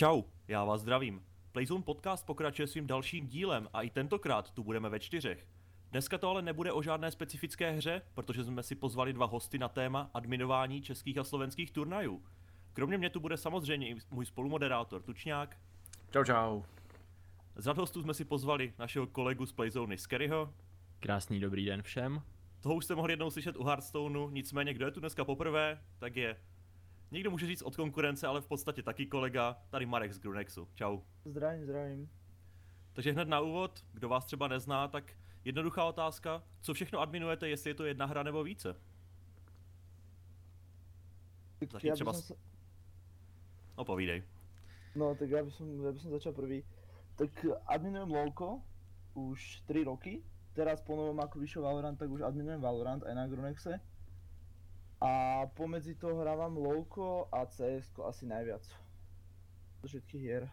Čau, já vás zdravím. Playzone podcast pokračuje svým dalším dílem a i tentokrát tu budeme ve čtyřech. Dneska to ale nebude o žádné specifické hře, protože jsme si pozvali dva hosty na téma adminování českých a slovenských turnajů. Kromě mě tu bude samozřejmě i můj spolumoderátor Tučňák. Čau, čau. Z řad hostů jsme si pozvali našeho kolegu z Playzone Skerryho. Krásný dobrý den všem. Toho už jste mohli jednou slyšet u Hearthstoneu, nicméně kdo je tu dneska poprvé, tak je Někdo může říct od konkurence, ale v podstatě taky kolega, tady Marek z Grunexu. Čau. Zdravím, zdravím. Takže hned na úvod, kdo vás třeba nezná, tak jednoduchá otázka, co všechno adminujete, jestli je to jedna hra nebo více? Tak Zatím já třeba... sa... No povídej. No, tak ja by som, ja by som začal prvý. Tak adminujem LoLko už 3 roky. Teraz po novom ako vyšiel Valorant, tak už adminujem Valorant aj na Grunexe. A pomedzi toho hrávam LoLko a CS asi najviac. Do všetkých hier.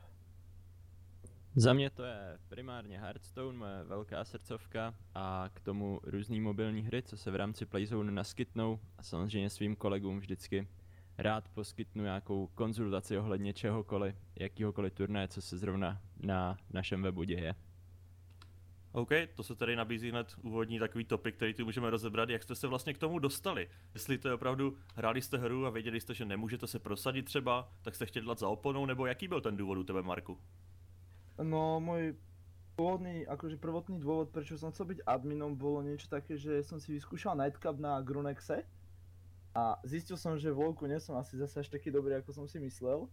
Za mě to je primárně Hearthstone, moje velká srdcovka a k tomu různý mobilní hry, co se v rámci Playzone naskytnou a samozřejmě svým kolegům vždycky rád poskytnu nějakou konzultaci ohledně čehokoliv, jakýhokoliv turnaje, co se zrovna na našem webu děje. OK, to se tady nabízí hned úvodní takový topik, který tu můžeme rozebrat. Jak jste se vlastně k tomu dostali? Jestli to je opravdu, hráli jste hru a věděli jste, že nemůžete se prosadit třeba, tak jste chtěli dát za oponou, nebo jaký byl ten důvod u tebe, Marku? No, môj pôvodný, akože prvotný dôvod, prečo som chcel byť adminom, bolo niečo také, že som si vyskúšal Nightcap na Grunexe a zistil som, že v nie som asi zase až taký dobrý, ako som si myslel.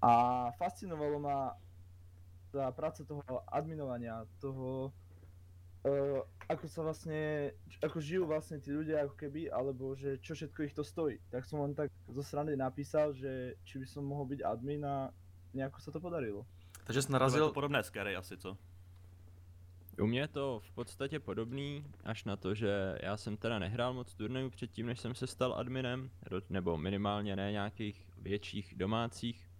A fascinovalo ma tá práca toho adminovania, toho, uh, ako sa vlastne, ako žijú vlastne tí ľudia ako keby, alebo že čo všetko ich to stojí. Tak som len tak zo strany napísal, že či by som mohol byť admin a nejako sa to podarilo. Takže jsi To narazil, to podobné Scary asi, co? U mě je to v podstatě podobný, až na to, že já jsem teda nehrál moc turnajů předtím, než jsem se stal adminem, nebo minimálně ne nějakých větších domácích,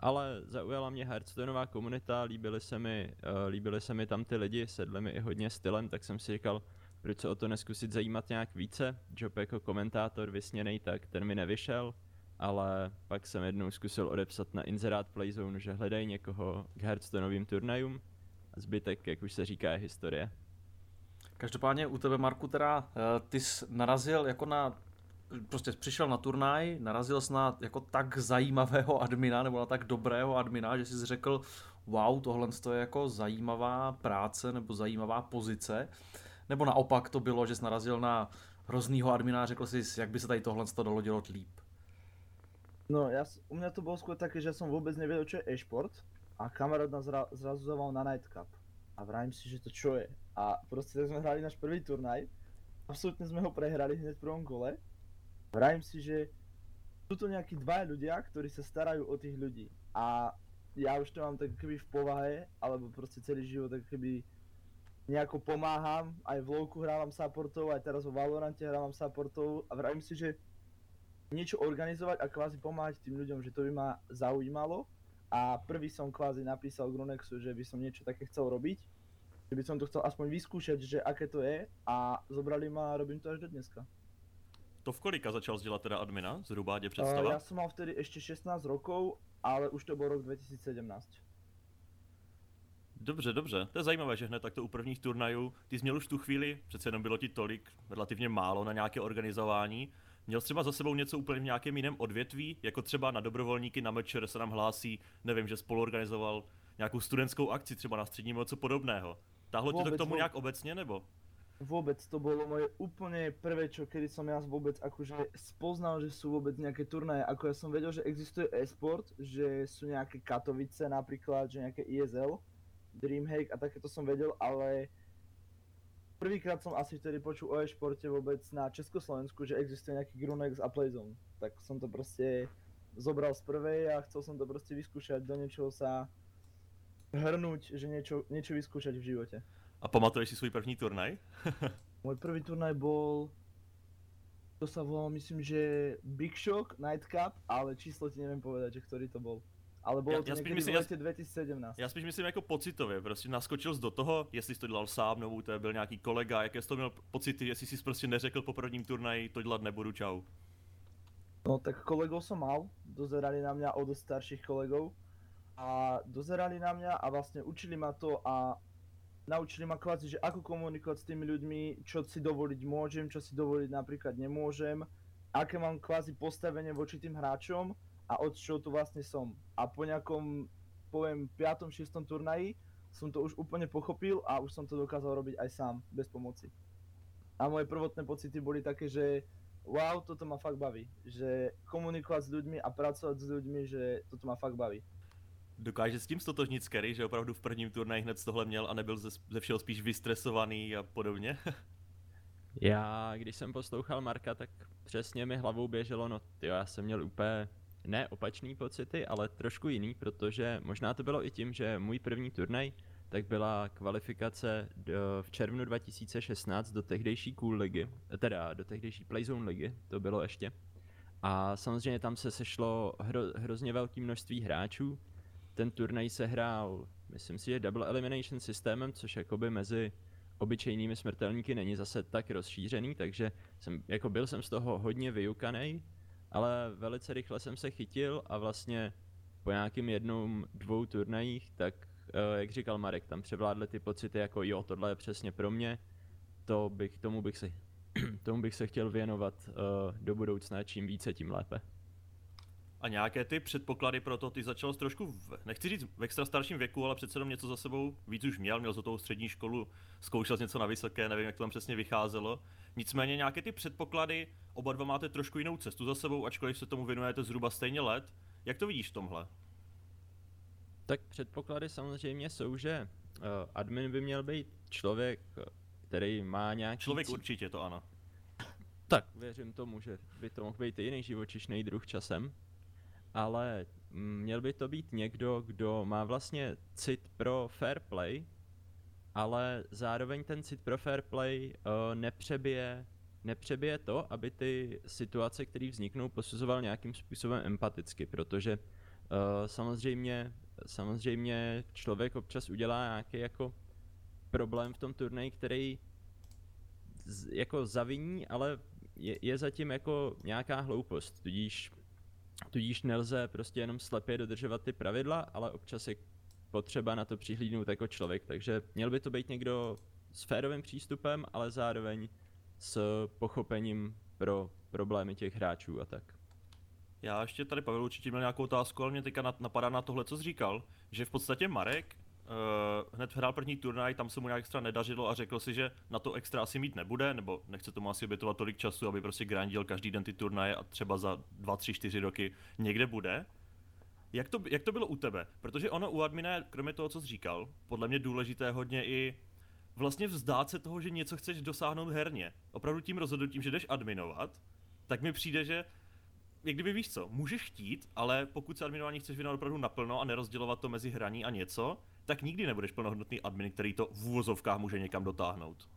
ale zaujala mě Hearthstoneová komunita, líbily se mi, uh, líbily se mi tam ty lidi, sedli mi i hodně stylem, tak jsem si říkal, proč se o to neskusit zajímat nějak více. Job jako komentátor vysněnej, tak ten mi nevyšel, ale pak jsem jednou zkusil odepsat na inzerát Playzone, že hledají někoho k Hearthstoneovým turnajům a zbytek, jak už se říká, je historie. každopádně u tebe Marku teda, eh, ty jsi narazil jako na, prostě přišel na turnaj, narazil jsi na jako tak zajímavého admina, nebo na tak dobrého admina, že jsi řekl, wow, tohle je jako zajímavá práce, nebo zajímavá pozice, nebo naopak to bylo, že jsi narazil na hroznýho admina a řekl jsi, jak by se tady tohle dalo dělat líp. No, s- u mňa to bolo skôr také, že som vôbec nevedel, čo je e-šport a kamarát nás zra, zrazu na Nightcap. A vravím si, že to čo je. A proste tak sme hrali náš prvý turnaj, absolútne sme ho prehrali hneď v prvom kole. Vravím si, že sú to nejakí dva ľudia, ktorí sa starajú o tých ľudí. A ja už to mám tak keby v povahe, alebo proste celý život tak keby nejako pomáham, aj v LoLku hrávam supportov, aj teraz vo Valorante hrávam supportov a vravím si, že niečo organizovať a kvázi pomáhať tým ľuďom, že to by ma zaujímalo. A prvý som kvázi napísal Grunexu, že by som niečo také chcel robiť. Že by som to chcel aspoň vyskúšať, že aké to je a zobrali ma a robím to až do dneska. To v kolika začal dělat teda admina? Zhruba tě Uh, představa? ja som mal vtedy ešte 16 rokov, ale už to bol rok 2017. Dobře, dobře. To je zajímavé, že hned takto u prvních turnajů, ty jsi měl už tu chvíli, přece jenom bylo ti tolik, relativně málo na nějaké organizování. Měl jsi třeba za sebou něco úplně v nějakém jiném odvětví, jako třeba na dobrovolníky na Mečer se nám hlásí, nevím, že spoluorganizoval nějakou studentskou akci třeba na středním nebo co podobného. Táhlo tě to k tomu nějak obecně, nebo? Vôbec to bolo moje úplne prvé, čo kedy som ja vôbec akože spoznal, že sú vôbec nejaké turnaje. Ako ja som vedel, že existuje e-sport, že sú nejaké Katovice napríklad, že nejaké ISL, Dreamhack a takéto som vedel, ale prvýkrát som asi vtedy počul o e-športe vôbec na Československu, že existuje nejaký Grunex a Playzone. Tak som to proste zobral z prvej a chcel som to proste vyskúšať, do niečoho sa hrnúť, že niečo, niečo vyskúšať v živote. A pamatuješ si svůj první turnaj? Môj prvý turnaj bol, to sa volalo, myslím, že Big Shock, Nightcap, ale číslo ti neviem povedať, že ktorý to bol. Ale bolo Ja- to ja spíš myslím, v ja- lete 2017. Já spíš myslím jako pocitově, prostě naskočil jsi do toho, jestli jsi to dělal sám, nebo tebe byl nějaký kolega, jaké jsi to měl pocity, jestli jsi prostě neřekl po prvním turnaji, to dělat nebudu, čau. No tak kolegov som mal, dozerali na mňa o dosť starších kolegov a dozerali na mňa a vlastne učili ma to a naučili ma kvázi, že ako komunikovať s tými ľuďmi, čo si dovoliť môžem, čo si dovoliť napríklad nemôžem, aké mám kvázi postavenie voči tým hráčom a od čo tu vlastne som. A po nejakom, poviem, 5. 6. turnaji som to už úplne pochopil a už som to dokázal robiť aj sám, bez pomoci. A moje prvotné pocity boli také, že wow, toto ma fakt baví. Že komunikovat s ľuďmi a pracovat s ľuďmi, že toto ma fakt baví. Dokáže s tím stotožnit Scary, že opravdu v prvním turnaji hned tohle měl a nebyl ze, ze všeho spíš vystresovaný a podobně? Já, když jsem poslouchal Marka, tak přesně mi hlavou běželo, no tyjo, já jsem měl úplně ne opačný pocity, ale trošku jiný, protože možná to bylo i tím, že můj první turnaj tak byla kvalifikace do, v červnu 2016 do tehdejší Cool ligy, teda do tehdejší Playzone ligy, to bylo ještě. A samozřejmě tam se sešlo hro, hrozně velké množství hráčů. Ten turnaj se hrál, myslím si, že double elimination systémem, což jakoby mezi obyčejnými smrtelníky není zase tak rozšířený, takže jsem, jako byl jsem z toho hodně vyjukaný, ale velice rychle jsem se chytil a vlastně po nějakým jednom, dvou turnajích, tak uh, jak říkal Marek, tam převládly ty pocity jako jo, tohle je přesně pro mě, to bych, tomu bych se, tomu bych se chtěl věnovat uh, do budoucna, čím více, tím lépe. A nějaké ty předpoklady pro to, ty začal trošku, v, nechci říct v extra starším věku, ale přece jenom něco za sebou víc už měl, měl za tou střední školu, zkoušel něco na vysoké, nevím, jak to tam přesně vycházelo. Nicméně nějaké ty předpoklady, oba dva máte trošku jinou cestu za sebou, ačkoliv se tomu věnujete zhruba stejně let. Jak to vidíš v tomhle? Tak předpoklady samozřejmě jsou, že uh, admin by měl být člověk, který má nějaký... Člověk cíl. určitě, to ano. Tak, věřím tomu, že by to mohl být i jiný živočišný druh časem, ale měl by to být někdo, kdo má vlastně cit pro fair play, ale zároveň ten cit pro fair play uh, nepřebije, nepřebije to, aby ty situace, které vzniknou, posuzoval nějakým způsobem empaticky, protože uh, samozřejmě samozřejmě člověk občas udělá nějaký jako problém v tom turnaji, který z, jako zaviní, ale je, je zatím jako nějaká hloupost, tudíž, tudíž nelze prostě jenom slepě dodržovat ty pravidla, ale občas je potřeba na to přihlídnout jako člověk, takže měl by to být někdo s férovým přístupem, ale zároveň s pochopením pro problémy těch hráčů a tak. Já ještě tady Pavel určitě měl nějakou otázku, ale mě teďka napadá na tohle, co jsi říkal, že v podstatě Marek uh, hned hrál první turnaj, tam se mu nějak extra nedařilo a řekl si, že na to extra asi mít nebude, nebo nechce tomu asi obětovat tolik času, aby prostě grandil každý den ty turnaje a třeba za 2, 3, 4 roky někde bude. Jak to, jak to bylo u tebe? Protože ono u admina, kromě toho, co jsi říkal, podle mě důležité hodně i vlastně vzdát se toho, že něco chceš dosáhnout herně. Opravdu tím rozhodnutím, že jdeš adminovat, tak mi přijde, že jak kdyby víš co, můžeš chtít, ale pokud se adminování chceš věnovat opravdu naplno a nerozdělovat to mezi hraní a něco, tak nikdy nebudeš plnohodnotný admin, který to v úvozovkách může někam dotáhnout.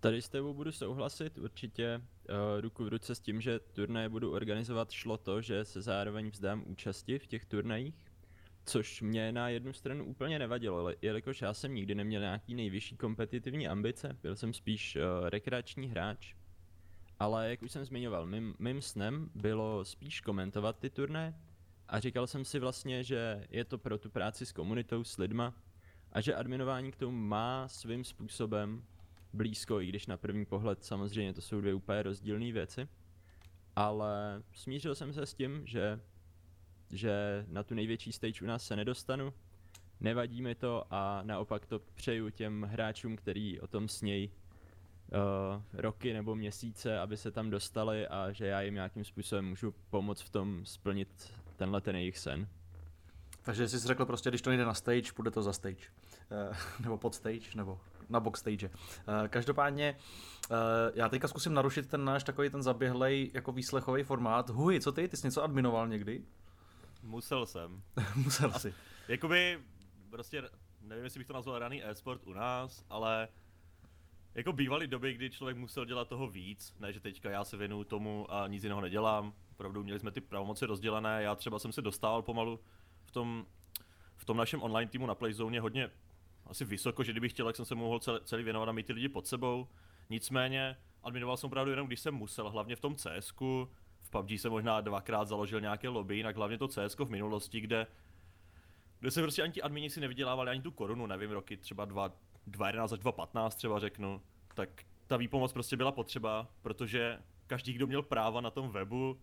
Tady s tebou budu souhlasit, určitě uh, ruku v ruce s tím, že turnaje budu organizovat, šlo to, že se zároveň vzdám účasti v těch turnajích, což mě na jednu stranu úplně nevadilo, ale jelikož já jsem nikdy neměl nějaký nejvyšší kompetitivní ambice, byl jsem spíš uh, rekreační hráč, ale jak už jsem zmiňoval, mým, mým snem bylo spíš komentovat ty turné a říkal jsem si vlastně, že je to pro tu práci s komunitou, s lidma a že adminování k tomu má svým způsobem blízko, i když na první pohled samozřejmě to jsou dvě úplně rozdílné věci. Ale smířil jsem se s tím, že, že na tu největší stage u nás se nedostanu, nevadí mi to a naopak to přeju těm hráčům, který o tom snějí uh, roky nebo měsíce, aby se tam dostali a že já jim nějakým způsobem můžu pomoct v tom splnit tenhle ten jejich sen. Takže jsi řekl prostě, když to nejde na stage, půjde to za stage. Uh, nebo pod stage, nebo na box stage. Uh, každopádně, uh, já teďka zkusím narušit ten náš takový ten zaběhlej jako výslechový formát. Huj, co ty? Ty jsi něco adminoval někdy? Musel jsem. Musel si. Jakoby, prostě, nevím, jestli bych to nazval raný e-sport u nás, ale jako bývaly doby, kdy člověk musel dělat toho víc, ne že teďka já se věnuju tomu a nic jiného nedělám. Opravdu měli jsme ty pravomoci rozdělené, já třeba jsem se dostával pomalu v tom, v tom našem online týmu na Playzone hodně asi vysoko, že kdybych chtěl, tak jsem se mohl celý, celý věnovat a mít ty lidi pod sebou. Nicméně adminoval jsem opravdu jenom, když jsem musel, hlavně v tom cs v PUBG jsem možná dvakrát založil nějaké lobby, jinak hlavně to CS v minulosti, kde kde se prostě ani ti admini si nevydělávali ani tu korunu, nevím, roky třeba 2011 až 2015 třeba řeknu, tak ta výpomoc prostě byla potřeba, protože každý, kdo měl práva na tom webu,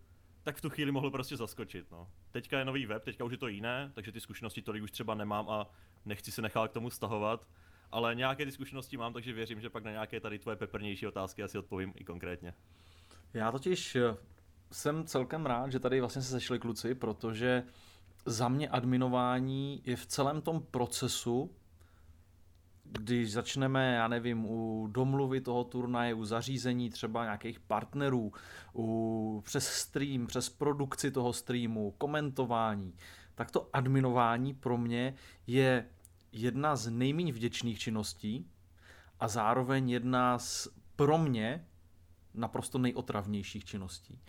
tak v tu chvíli mohl prostě zaskočit. No. Teďka je nový web, teďka už je to jiné, takže ty zkušenosti tolik už třeba nemám a nechci se nechat k tomu stahovat, ale nějaké ty zkušenosti mám, takže věřím, že pak na nějaké tady tvoje peprnější otázky asi odpovím i konkrétně. Já totiž eh, jsem celkem rád, že tady vlastně se sešli kluci, protože za mě adminování je v celém tom procesu, když začneme, já nevím, u domluvy toho turnaje, u zařízení třeba nějakých partnerů, u, přes stream, přes produkci toho streamu, komentování, tak to adminování pro mě je jedna z nejméně vděčných činností a zároveň jedna z pro mě naprosto nejotravnějších činností.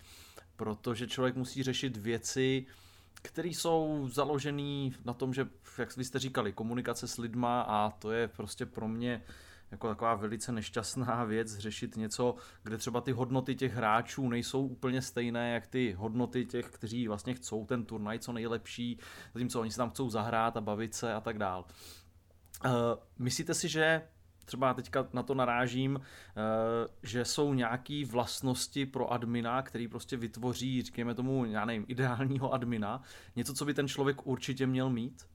Protože člověk musí řešit věci, které jsou založené na tom, že, jak vy jste říkali, komunikace s lidma a to je prostě pro mě jako taková velice nešťastná věc řešit něco, kde třeba ty hodnoty těch hráčů nejsou úplně stejné, jak ty hodnoty těch, kteří vlastně chcou ten turnaj co nejlepší, zatímco oni se tam chcou zahrát a bavit se a tak dál. Uh, myslíte si, že třeba teďka na to narážím, eh, že jsou nějaké vlastnosti pro admina, který prostě vytvoří, říkáme tomu, já nevím, ideálního admina, něco, co by ten člověk určitě měl mít?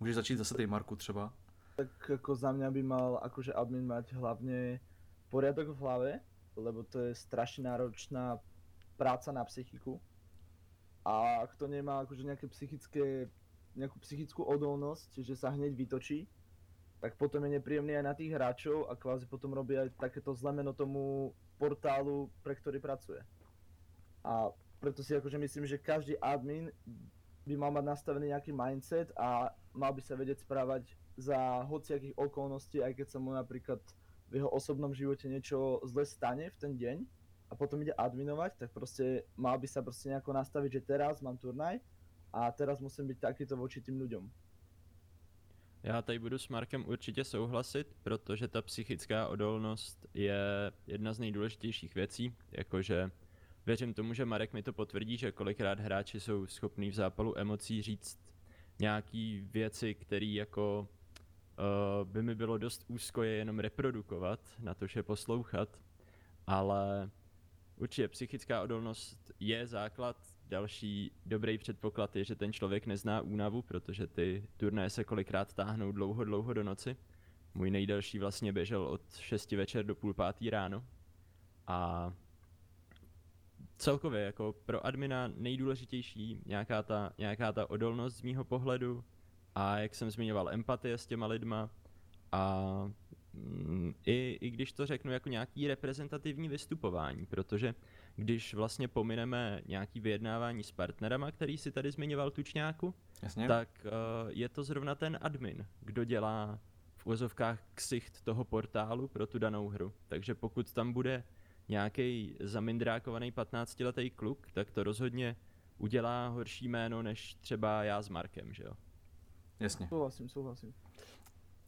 Můžeš začít zase ty, Marku, třeba? Tak jako za mě by mal akože admin mať hlavně poriadok v hlave, lebo to je strašně náročná práca na psychiku. A ak to nemá akože nejaké psychické, nejakú psychickú odolnosť, že sa hneď vytočí, tak potom je nepríjemný aj na tých hráčov a kvázi potom robí aj takéto zlemeno tomu portálu, pre ktorý pracuje. A preto si akože myslím, že každý admin by mal mať nastavený nejaký mindset a mal by sa vedieť správať za hociakých okolností, aj keď sa mu napríklad v jeho osobnom živote niečo zle stane v ten deň a potom ide adminovať, tak proste mal by sa proste nejako nastaviť, že teraz mám turnaj a teraz musím byť takýto voči tým ľuďom. Já tady budu s Markem určitě souhlasit, protože ta psychická odolnost je jedna z nejdůležitějších věcí, jakože věřím tomu, že Marek mi to potvrdí, že kolikrát hráči jsou schopní v zápalu emocí říct nějaký věci, které jako uh, by mi bylo dost úzko je jenom reprodukovat, na to, že poslouchat, ale určitě psychická odolnost je základ Další dobrý předpoklad je, že ten člověk nezná únavu, protože ty turnaje se kolikrát táhnou dlouho, dlouho do noci. Můj nejdelší vlastně běžel od 6 večer do půl pátý ráno. A celkově jako pro admina nejdůležitější nějaká ta, nějaká ta odolnost z mýho pohledu a jak jsem zmiňoval empatie s těma lidma a mm, i, i když to řeknu jako nějaký reprezentativní vystupování, protože když vlastně pomineme nějaký vyjednávání s partnerama, který si tady zmiňoval Tučňáku, Jasně. tak uh, je to zrovna ten admin, kdo dělá v úzovkách ksicht toho portálu pro tu danou hru. Takže pokud tam bude nějaký zamindrákovaný 15-letý kluk, tak to rozhodně udělá horší jméno než třeba já s Markem, že jo? Jasně. Souhlasím, souhlasím.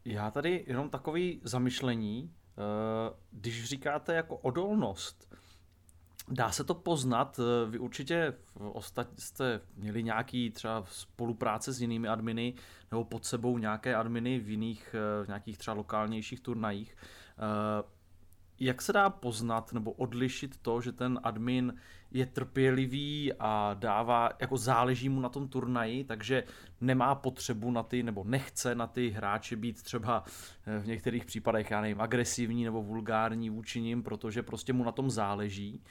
Já tady jenom takový zamyšlení, eh, když říkáte jako odolnost, Dá se to poznat, eh, vy určitě jste měli nějaký třeba spolupráce s jinými adminy nebo pod sebou nějaké adminy v jiných, eh, v nějakých třeba lokálnějších turnajích. Eh, jak se dá poznat nebo odlišit to, že ten admin je trpělivý a dává, jako záleží mu na tom turnaji, takže nemá potřebu na ty, nebo nechce na ty hráče být třeba v některých případech, já nevím, agresivní nebo vulgární vůči nim, protože prostě mu na tom záleží.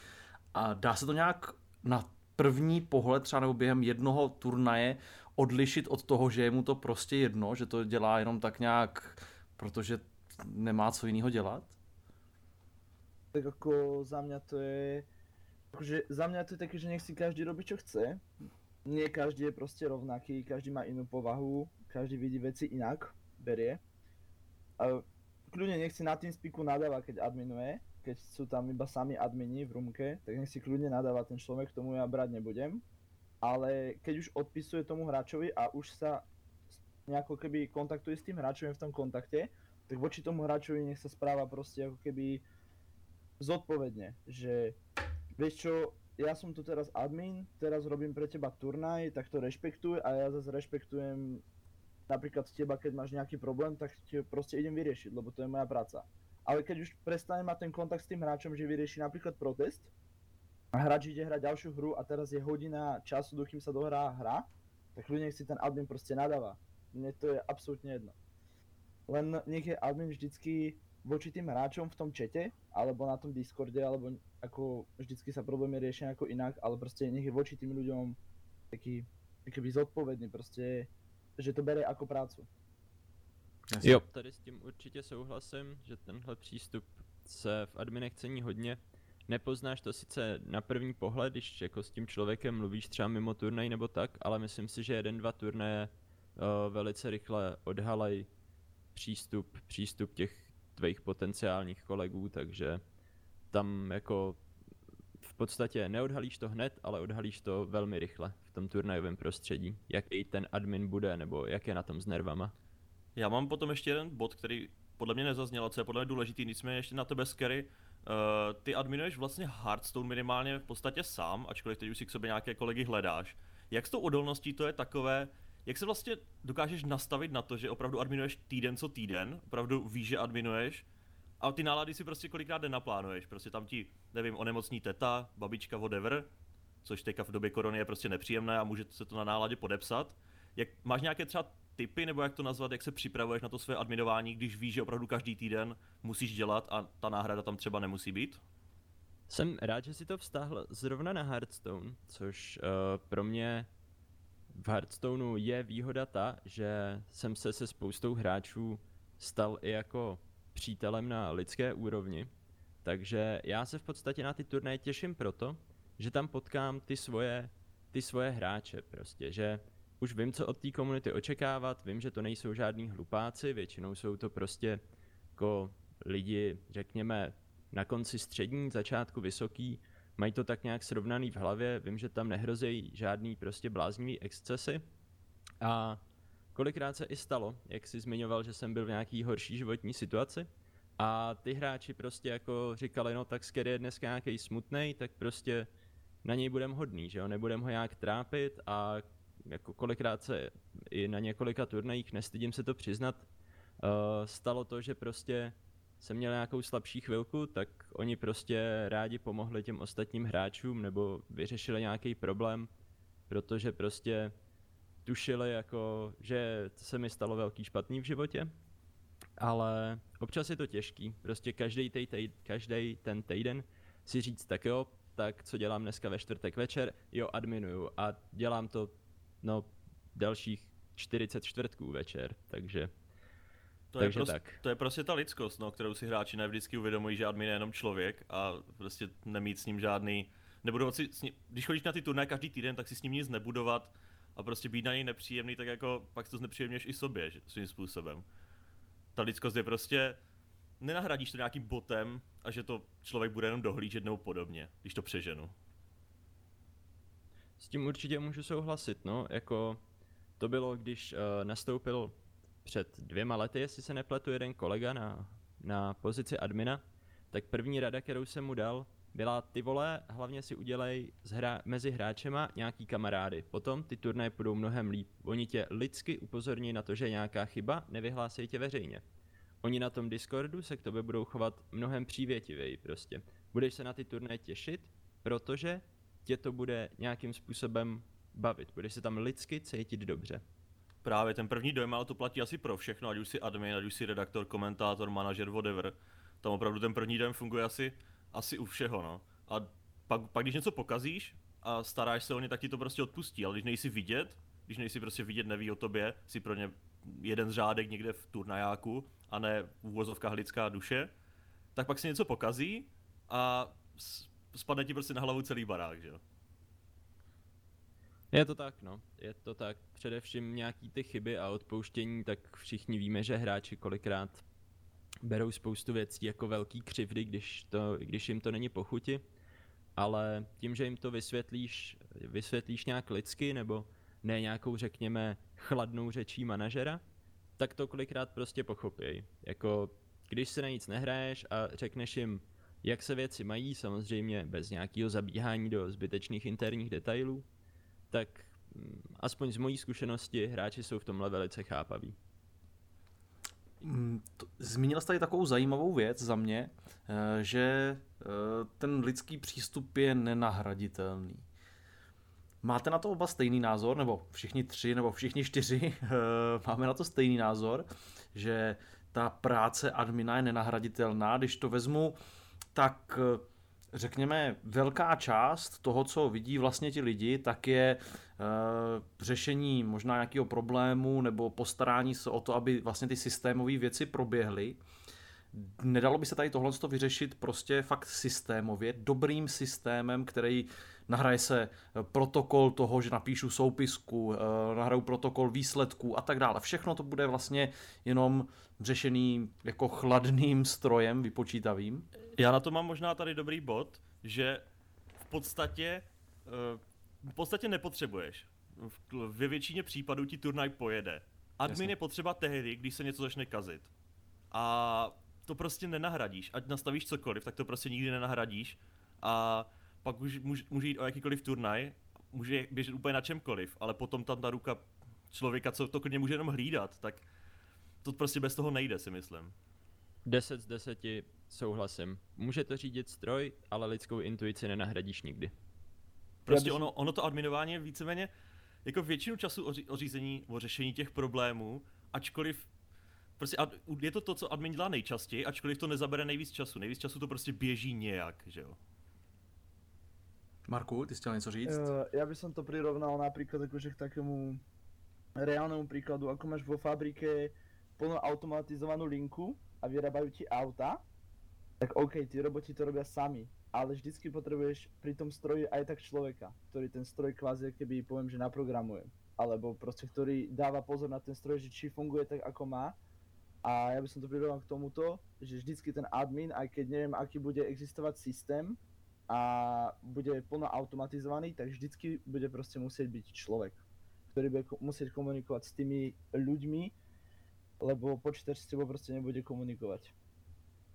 A dá se to nějak na první pohled třeba nebo během jednoho turnaje odlišit od toho, že je mu to prostě jedno, že to dělá jenom tak nějak, protože nemá co jiného dělat? Tak jako za mě to je, akože za mě to je taky, že nech si každý robí, čo chce. Nie každý je prostě rovnaký, každý má inú povahu, každý vidí veci inak, berie. A kľudne nech si na tým spiku nadáva, keď adminuje, keď sú tam iba sami admini v rumke, tak nech si kľudne nadáva ten človek, tomu ja brať nebudem. Ale keď už odpisuje tomu hráčovi a už sa nejako keby kontaktuje s tým hráčom v tom kontakte, tak voči tomu hráčovi nech sa správa proste ako keby zodpovedne, že vieš čo, ja som tu teraz admin, teraz robím pre teba turnaj, tak to rešpektuj a ja zase rešpektujem napríklad teba, keď máš nejaký problém, tak ti proste idem vyriešiť, lebo to je moja práca. Ale keď už prestane mať ten kontakt s tým hráčom, že vyrieši napríklad protest, a hráč ide hrať ďalšiu hru a teraz je hodina času, dokým sa dohrá hra, tak ľudia si ten admin proste nadáva. Mne to je absolútne jedno. Len nech je admin vždycky voči tým hráčom v tom čete, alebo na tom Discorde, alebo ako vždycky sa problémy riešia ako inak, ale proste nech je voči tým ľuďom taký, keby zodpovedný, proste, že to bere ako prácu. Jo, tady s tím určitě souhlasím, že tenhle přístup se v adminech cení hodně. Nepoznáš to sice na první pohled, když jako s tím člověkem mluvíš třeba mimo turnaj nebo tak, ale myslím si, že jeden, dva turnaje uh, velice rychle odhalej přístup, přístup těch tvých potenciálních kolegů, takže tam jako v podstatě neodhalíš to hned, ale odhalíš to velmi rychle v tom turnajovém prostředí, jaký ten admin bude nebo jak je na tom s nervama. Já mám potom ještě jeden bod, který podle mě nezazněl, co je podle mě důležitý, nicméně ještě na tebe, Scary. Uh, ty adminuješ vlastně Hearthstone minimálně v podstatě sám, ačkoliv teď už si k sobě nějaké kolegy hledáš. Jak s tou odolností to je takové, jak se vlastně dokážeš nastavit na to, že opravdu adminuješ týden co týden, opravdu víš, že adminuješ, a ty nálady si prostě kolikrát nenaplánuješ, prostě tam ti, nevím, onemocní teta, babička, whatever, což teďka v době korony je prostě nepříjemné a může se to na náladě podepsat. Jak, máš nějaké třeba typy, nebo jak to nazvat, jak se připravuješ na to své adminování, když víš, že opravdu každý týden musíš dělat a ta náhrada tam třeba nemusí být? Jsem rád, že si to vztahl zrovna na Hearthstone, což uh, pro mě v Hearthstoneu je výhoda ta, že jsem se se spoustou hráčů stal i jako přítelem na lidské úrovni, takže já se v podstatě na ty turnaje těším proto, že tam potkám ty svoje, ty svoje hráče prostě, že už vím, co od té komunity očekávat, vím, že to nejsou žádní hlupáci, většinou jsou to prostě jako lidi, řekněme, na konci střední, začátku vysoký, mají to tak nějak srovnaný v hlavě, vím, že tam nehrozí žádný prostě bláznivý excesy. A kolikrát se i stalo, jak si zmiňoval, že jsem byl v nějaký horší životní situaci a ty hráči prostě jako říkali, no tak Scary je dneska nějaký smutný, tak prostě na něj budem hodný, že jo, nebudem ho nějak trápit a jako kolikrát se i na několika turnajích, nestydím se to přiznat, uh, stalo to, že prostě jsem měl nějakou slabší chvilku, tak oni prostě rádi pomohli těm ostatním hráčům nebo vyřešili nějaký problém, protože prostě tušili jako, že se mi stalo velký špatný v životě, ale občas je to těžký, prostě každý, tej, ten týden si říct tak jo, tak co dělám dneska ve čtvrtek večer, jo adminuju. A dělám to no dalších 40 čtvrtků večer, takže to takže je, prostě, tak. to je prostě ta lidskost, no, kterou si hráči nevždycky uvědomují, že admin je jenom člověk a prostě nemít s ním žádný, nebudovat si, s ním, když chodíš na ty turné každý týden, tak si s ním nic nebudovat a prostě být na něj nepříjemný, tak jako pak to znepříjemněš i sobě, že, svým způsobem. Ta lidskost je prostě, nenahradíš to nějakým botem a že to člověk bude jenom dohlížet nebo podobně, když to přeženu. S tím určitě můžu souhlasit, no, jako to bylo, když uh, nastoupil před dvěma lety, jestli se nepletu, jeden kolega na, na pozici admina, tak první rada, kterou jsem mu dal, byla ty vole, hlavně si udělej z hra, mezi hráčema nějaký kamarády. Potom ty turnaje půjdou mnohem líp. Oni tě lidsky upozorní na to, že je nějaká chyba, nevyhlásej tě veřejně. Oni na tom Discordu se k tobě budou chovat mnohem přívětivěji prostě. Budeš se na ty turnaje těšit, protože tě to bude nějakým způsobem bavit. Budeš se tam lidsky cítit dobře. Právě ten první dojem, ale to platí asi pro všechno, ať už si admin, ať už si redaktor, komentátor, manažer, whatever. Tam opravdu ten první dojem funguje asi, asi u všeho, no. A pak, pak když něco pokazíš a staráš se o ně, tak ti to prostě odpustí, ale když nejsi vidět, když nejsi prostě vidět, neví o tobě, si pro ně jeden řádek někde v turnajáku a ne v úvozovkách lidská duše, tak pak si něco pokazí a spadne ti prostě na hlavu celý barák, že jo. Je to tak, no. Je to tak. Především nějaký ty chyby a odpouštění, tak všichni víme, že hráči kolikrát berou spoustu věcí jako velký křivdy, když, to, když jim to není pochuti, ale tím, že jim to vysvětlíš, vysvětlíš nějak lidsky, nebo ne nějakou, řekněme, chladnou řečí manažera, tak to kolikrát prostě pochopí. Jako, když se na nic nehraješ a řekneš jim, jak se věci mají, samozřejmě bez nějakého zabíhání do zbytečných interních detailů, tak mm, aspoň z mojí zkušenosti hráči jsou v tomhle velice chápaví. Mm, zmínil jste tady takovou zajímavou věc za mě, eh, že eh, ten lidský přístup je nenahraditelný. Máte na to oba stejný názor, nebo všichni tři, nebo všichni čtyři eh, máme na to stejný názor, že ta práce admina je nenahraditelná. Když to vezmu, tak řekněme, velká část toho, co vidí vlastně ti lidi, tak je uh, řešení možná nějakého problému nebo postarání se o to, aby vlastně ty systémové věci proběhly. Nedalo by se tady tohle vyřešit prostě fakt systémově, dobrým systémem, který nahraje se protokol toho, že napíšu soupisku, eh, nahraju protokol výsledků a tak dále. Všechno to bude vlastně jenom řešený jako chladným strojem vypočítavým. Já na to mám možná tady dobrý bod, že v podstatě eh, v podstatě nepotřebuješ. Ve většině případů ti turnaj pojede. Admin Jasně. je potřeba tehdy, když se něco začne kazit. A to prostě nenahradíš. Ať nastavíš cokoliv, tak to prostě nikdy nenahradíš. A pak už může, může jít o jakýkoliv turnaj, může běžet úplně na čemkoliv, ale potom tam ta ruka člověka, co to klidně může jenom hlídat, tak to prostě bez toho nejde, si myslím. 10 z 10 souhlasím. Může to řídit stroj, ale lidskou intuici nenahradíš nikdy. Prostě ono, ono to adminování je víceméně jako většinu času o, o řízení, o řešení těch problémů, ačkoliv prostě ad, je to to, co admin dělá nejčastěji, ačkoliv to nezabere nejvíc času. Nejvíc času to prostě běží nějak, že jo. Marku, ty jsi chtěl něco říct? Uh, já bych to prirovnal například jakože k takému reálnemu príkladu, ako máš vo fabrike plno automatizovanú linku a vyrábajú ti auta, tak OK, tí roboti to robia sami, ale vždycky potrebuješ pri tom stroji aj tak človeka, ktorý ten stroj kvázi keby poviem, že naprogramuje. Alebo proste, ktorý dáva pozor na ten stroj, že či funguje tak, ako má. A ja by som to prirovnal k tomuto, že vždycky ten admin, aj keď neviem, aký bude existovať systém a bude plno automatizovaný, tak vždycky bude proste musieť byť človek, ktorý bude musieť komunikovať s tými ľuďmi, lebo počítač s tebou prostě nebude komunikovat.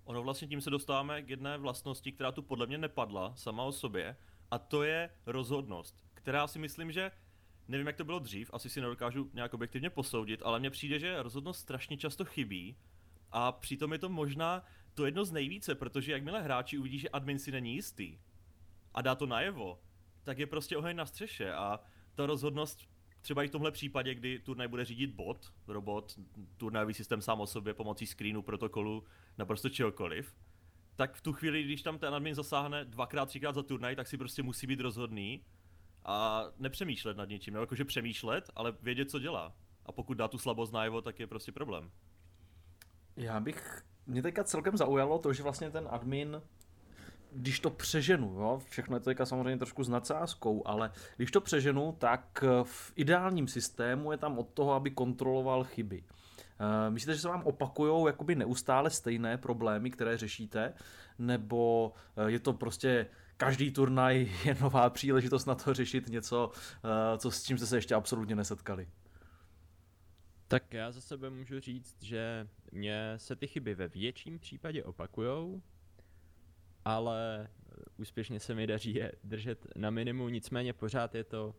Ono vlastně tím se dostáváme k jedné vlastnosti, která tu podle mě nepadla sama o sobě, a to je rozhodnost, která si myslím, že nevím, jak to bylo dřív, asi si nedokážu nějak objektivně posoudit, ale mně přijde, že rozhodnost strašně často chybí a přitom je to možná to jedno z nejvíce, protože jakmile hráči uvidí, že admin si není jistý a dá to najevo, tak je prostě oheň na střeše a ta rozhodnost třeba i v tomhle případě, kdy turnaj bude řídit bot, robot, turnajový systém sám o sobě pomocí screenu, protokolu, naprosto čehokoliv, tak v tu chvíli, když tam ten admin zasáhne dvakrát, třikrát za turnaj, tak si prostě musí být rozhodný a nepřemýšlet nad něčím, nebo jakože přemýšlet, ale vědět, co dělá. A pokud dá tu slabost najevo, tak je prostě problém. Já bych, mě teďka celkem zaujalo to, že vlastně ten admin když to přeženu, jo, všechno je teďka samozřejmě trošku s nadsázkou, ale když to přeženu, tak v ideálním systému je tam od toho, aby kontroloval chyby. Eh, myslíte, že se vám opakují jakoby neustále stejné problémy, které řešíte, nebo eh, je to prostě každý turnaj je nová příležitost na to řešit něco, eh, co s čím jste se ještě absolutně nesetkali? Tak já za sebe můžu říct, že mě se ty chyby ve větším případě opakujou, ale úspěšně se mi daří je držet na minimu, nicméně pořád je to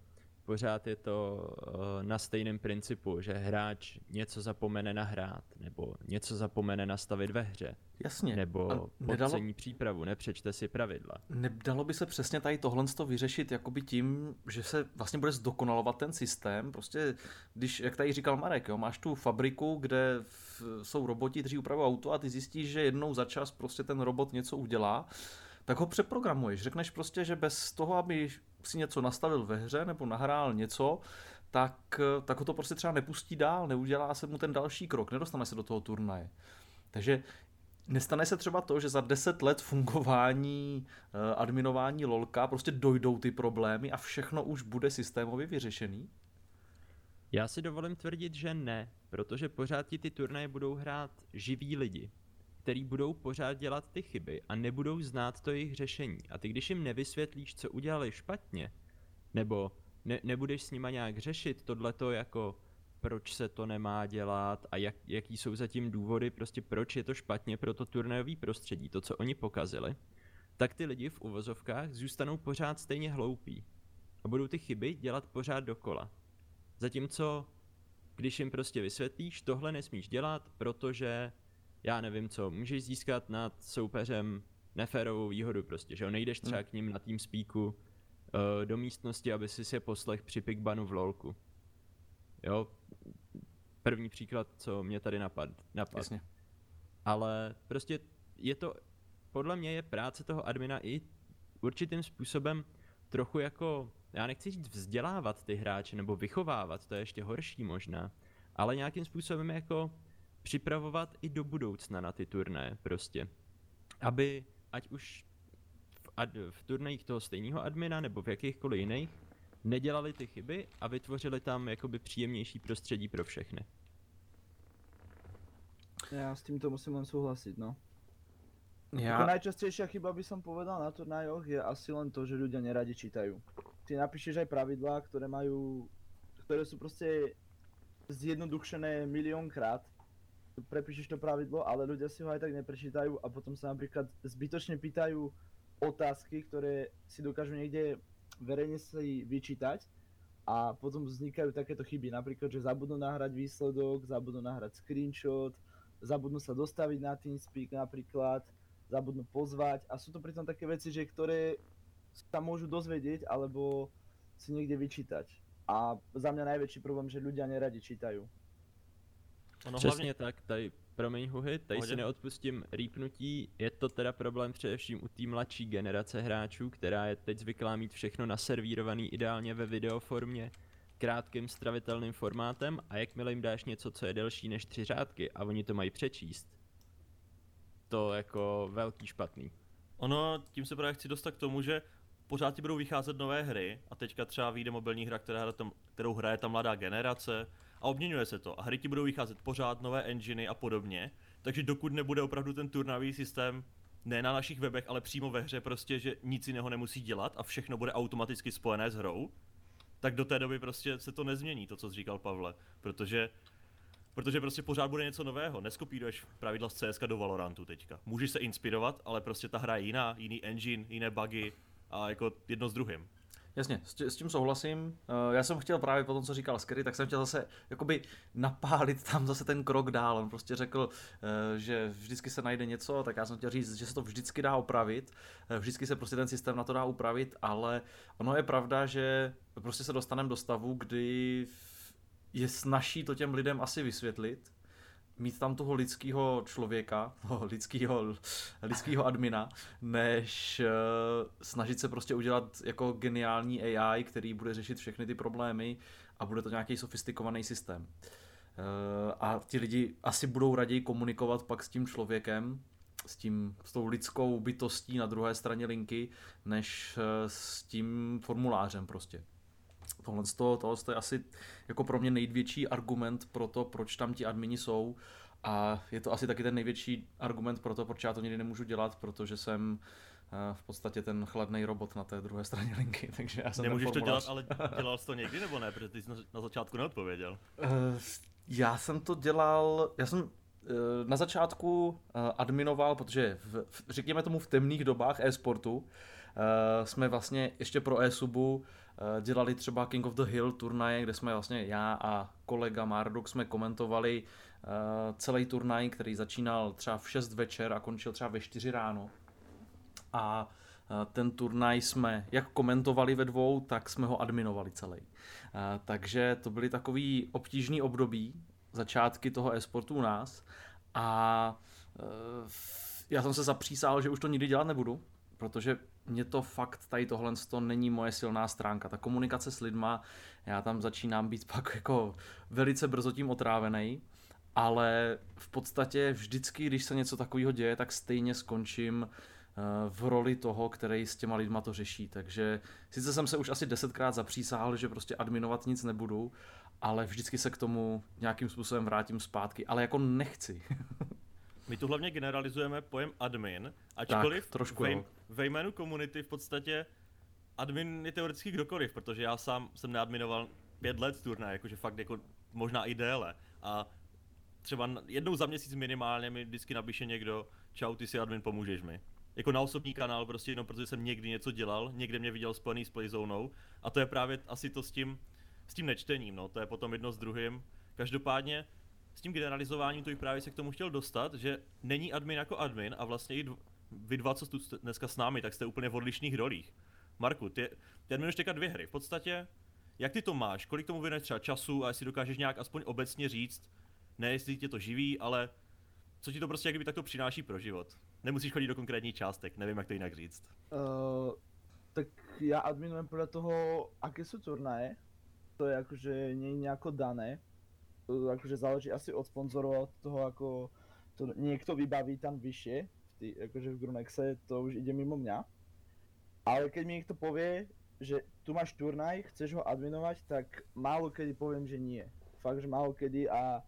pořád je to uh, na stejném principu, že hráč něco zapomene nahrát, nebo něco zapomene nastavit ve hře. Jasně. Nebo nedalo... podcení přípravu, nepřečte si pravidla. Nedalo by se přesně tady tohle vyřešit jakoby tím, že se vlastně bude zdokonalovat ten systém. Prostě, když, jak tady říkal Marek, jo, máš tu fabriku, kde v, jsou roboti, kteří upravují auto a ty zjistíš, že jednou za čas prostě ten robot něco udělá tak ho přeprogramuješ. Řekneš prostě, že bez toho, aby si něco nastavil ve hře nebo nahrál něco, tak, tak ho to prostě třeba nepustí dál, neudělá se mu ten další krok, nedostane se do toho turnaje. Takže nestane se třeba to, že za 10 let fungování, eh, adminování LOLka prostě dojdou ty problémy a všechno už bude systémově vyřešený? Já si dovolím tvrdit, že ne, protože pořád ti ty turnaje budou hrát živí lidi který budou pořád dělat ty chyby a nebudou znát to jejich řešení. A ty když jim nevysvětlíš, co udělali špatně, nebo ne, nebudeš s nima nějak řešit tohleto jako proč se to nemá dělat a jak, jaký jsou zatím důvody, prostě proč je to špatně pro to turnajový prostředí, to, co oni pokazili, tak ty lidi v uvozovkách zůstanou pořád stejně hloupí. A budou ty chyby dělat pořád dokola. Zatímco, když jim prostě vysvětlíš, tohle nesmíš dělat, protože, já nevím co, můžeš získat nad soupeřem neférovou výhodu prostě, že jo, nejdeš třeba k ním na tým speaku uh, do místnosti, aby si se poslech při pickbanu v lolku. Jo, první příklad, co mě tady napad, napad. Jasně. Ale prostě je to, podle mě je práce toho admina i určitým způsobem trochu jako, já nechci říct vzdělávat ty hráče nebo vychovávat, to je ještě horší možná, ale nějakým způsobem jako připravovat i do budoucna na ty turné prostě. Aby ať už v, ad, v turnajích toho stejného admina nebo v jakýchkoliv jiných nedělali ty chyby a vytvořili tam jakoby příjemnější prostředí pro všechny. Ja s týmto musím len súhlasiť, no. Já, Ako najčastejšia chyba by som povedal na turnajoch je asi len to, že ľudia neradi čítajú. Ty napíšeš aj pravidlá, ktoré majú, ktoré sú proste zjednodušené miliónkrát. Prepíšeš to pravidlo, ale ľudia si ho aj tak neprečítajú a potom sa napríklad zbytočne pýtajú otázky, ktoré si dokážu niekde verejne si vyčítať a potom vznikajú takéto chyby, napríklad, že zabudnú nahrať výsledok, zabudnú nahrať screenshot, zabudnú sa dostaviť na TeamSpeak napríklad, zabudnú pozvať a sú to pritom také veci, že ktoré sa môžu dozvedieť alebo si niekde vyčítať. A za mňa najväčší problém, že ľudia neradi čítajú. Ono Přesně tak, tady, promiň Huhy, tady Pohodě. si neodpustím rýpnutí, je to teda problém především u té mladší generace hráčů, která je teď zvyklá mít všechno naservírovaný ideálně ve videoformě, krátkým stravitelným formátem a jakmile jim dáš něco, co je delší než tři řádky a oni to mají přečíst, to jako velký špatný. Ono, tím se právě chci dostat k tomu, že pořád ti budou vycházet nové hry a teďka třeba vyjde mobilní hra, která, kterou hraje ta mladá generace a obměňuje se to a hry ti budou vycházet pořád nové enginy a podobně, takže dokud nebude opravdu ten turnajový systém ne na našich webech, ale přímo ve hře prostě, že nic jiného nemusí dělat a všechno bude automaticky spojené s hrou, tak do té doby prostě se to nezmění, to, co říkal Pavle, protože Protože prostě pořád bude něco nového. Neskopíruješ pravidla z CSK do Valorantu teďka. Můžeš se inspirovat, ale prostě ta hra je jiná, jiný engine, jiné bugy a jako jedno s druhým. Jasně, s tí- s tím souhlasím. Eh, Já jsem chtěl právě po tom, co říkal Skery, tak jsem chtěl zase jakoby napálit tam zase ten krok dál. On prostě řekl, eh, že vždycky se najde něco, tak já jsem chtěl říct, že se to vždycky dá opravit. Eh, Vždycky se prostě ten systém na to dá upravit, ale ono je pravda, že prostě se dostaneme do stavu, kdy je snaží to těm lidem asi vysvětlit, mít tam toho lidského člověka, toho lidského, lidského admina, než uh, snažit se prostě udělat jako geniální AI, který bude řešit všechny ty problémy a bude to nějaký sofistikovaný systém. Uh, a ti lidi asi budou raději komunikovat pak s tím člověkem, s, tím, s tou lidskou bytostí na druhé straně linky, než uh, s tím formulářem prostě. Tohle, to, tohle je asi jako pro mě největší argument pro to, proč tam ti admini jsou a je to asi taky ten největší argument pro to, proč já to nikdy nemůžu dělat, protože jsem eh, v podstatě ten chladný robot na té druhé straně linky, takže já jsem Nemůžeš to dělat, ale dělal jsi to někdy nebo ne? Protože ty jsi na, začátku neodpověděl. Eh, já jsem to dělal, já jsem eh, na začátku adminoval, protože v, řekněme tomu v temných dobách e-sportu jsme vlastně ještě pro e-subu dělali třeba King of the Hill turnaje, kde jsme vlastně já a kolega Marduk jsme komentovali eh, celý turnaj, který začínal třeba v 6 večer a končil třeba ve 4 ráno. A eh, ten turnaj jsme jak komentovali ve dvou, tak jsme ho adminovali celý. Eh, Takže to byly takový obtížný období, začátky toho e-sportu u nás a eh, já jsem se zapřísal, že už to nikdy dělat nebudu, protože mě to fakt, tady tohle to není moje silná stránka. Ta komunikace s lidma, já tam začínám být pak jako velice brzo tím otrávený, ale v podstatě vždycky, když se něco takového děje, tak stejně skončím eh, v roli toho, který s těma lidma to řeší. Takže sice jsem se už asi desetkrát zapřísahal, že prostě adminovat nic nebudu, ale vždycky se k tomu nějakým způsobem vrátím zpátky, ale jako nechci. My tu hlavně generalizujeme pojem admin, ačkoliv trošku ve, jo. ve jménu komunity v podstatě admin je teoreticky kdokoliv, protože já sám jsem neadminoval pět let turnaj, jakože fakt jako možná i déle. A třeba jednou za měsíc minimálně mi vždycky napíše někdo, čau, ty jsi admin, pomůžeš mi. jako na osobní kanál, prostě jenom protože jsem někdy něco dělal, někde mě viděl spojený s Playzonou a to je právě asi to s tím, s tím nečtením, no, to je potom jedno s druhým. Každopádně s tím generalizováním to právě se k tomu chtěl dostat, že není admin jako admin a vlastně i vy dva, co jste dneska s námi, tak jste úplně v odlišných rolích. Marku, ty, ty adminuješ teďka dvě hry. V podstatě, jak ty to máš? Kolik tomu věnuješ třeba času a jestli dokážeš nějak aspoň obecně říct, ne jestli tě to živí, ale co ti to prostě jak kdyby takto přináší pro život? Nemusíš chodit do konkrétních částek, nevím, jak to jinak říct. Uh, tak já adminujem podle toho, aké jsou turnaje. To je jakože nie je nejako dané. Akože záleží asi od sponzorov, od toho, ako to niekto vybaví tam vyššie. V tý, akože v Grunexe to už ide mimo mňa. Ale keď mi niekto povie, že tu máš turnaj, chceš ho adminovať, tak málo kedy poviem, že nie. Fakt, že málo kedy a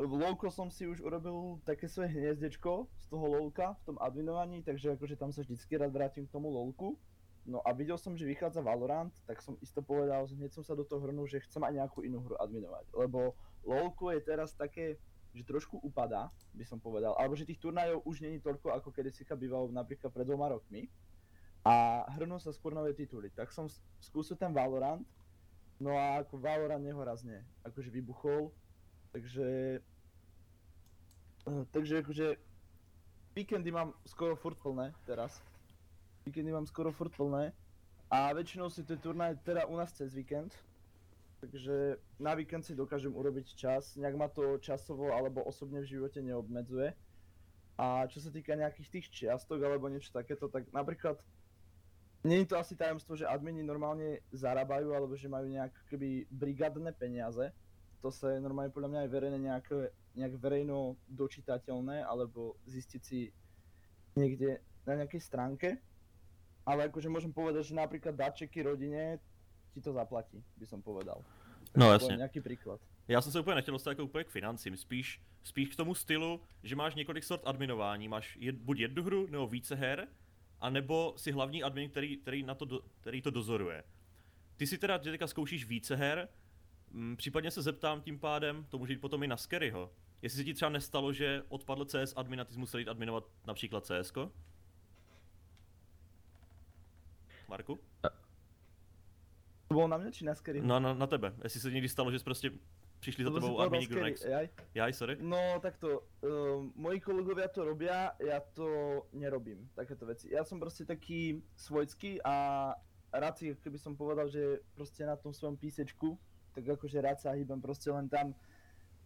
v LoLko som si už urobil také svoje hniezdečko z toho LoLka v tom adminovaní, takže akože tam sa vždycky rád vrátim k tomu LoLku. No a videl som, že vychádza Valorant, tak som isto povedal, hneď som sa do toho hrnul, že chcem aj nejakú inú hru adminovať, lebo LoLko je teraz také, že trošku upadá, by som povedal, alebo že tých turnajov už není toľko, ako kedy si bývalo napríklad pred dvoma rokmi. A hrnú sa skôr nové tituly, tak som skúsil ten Valorant, no a ako Valorant nehorazne, akože vybuchol, takže Eh, takže akože víkendy mám skoro furt plné teraz. Víkendy mám skoro furt plné a väčšinou si tie turnaje teda u nás cez víkend. Takže na víkend si dokážem urobiť čas, nejak ma to časovo alebo osobne v živote neobmedzuje. A čo sa týka nejakých tých čiastok alebo niečo takéto, tak napríklad Není to asi tajomstvo, že admini normálne zarábajú alebo že majú nejak keby brigádne peniaze. To sa je normálne podľa mňa aj verejne nejak, nejak verejno dočítateľné alebo zistiť si niekde na nejakej stránke. Ale akože môžem povedať, že napríklad dáčeky rodine ti to zaplatí, by som povedal. No To jasně. nějaký příklad. Já jsem se úplně nechtěl dostat jako úplně k financím, spíš, spíš k tomu stylu, že máš několik sort adminování, máš jed, buď jednu hru nebo více her, anebo si hlavní admin, který, který, na to, do, který to dozoruje. Ty si teda teďka zkoušíš více her, mm, případně se zeptám tím pádem, to může jít potom i na Skeryho, jestli se ti třeba nestalo, že odpadl CS admin a ty jsi musel jít adminovat například CSko? Marku? To bolo na mňa či na Scary? No na, na tebe, jestli se někdy stalo, že jsi prostě přišli za To tebou povedal admini Scary, Grunex. jaj? Jaj, sorry. No takto, uh, moji kolegovia to robia, ja to nerobím, takéto veci. Ja som proste taký svojský a rád si, keby som povedal, že proste na tom svojom písečku, tak akože rád sa hýbem proste len tam,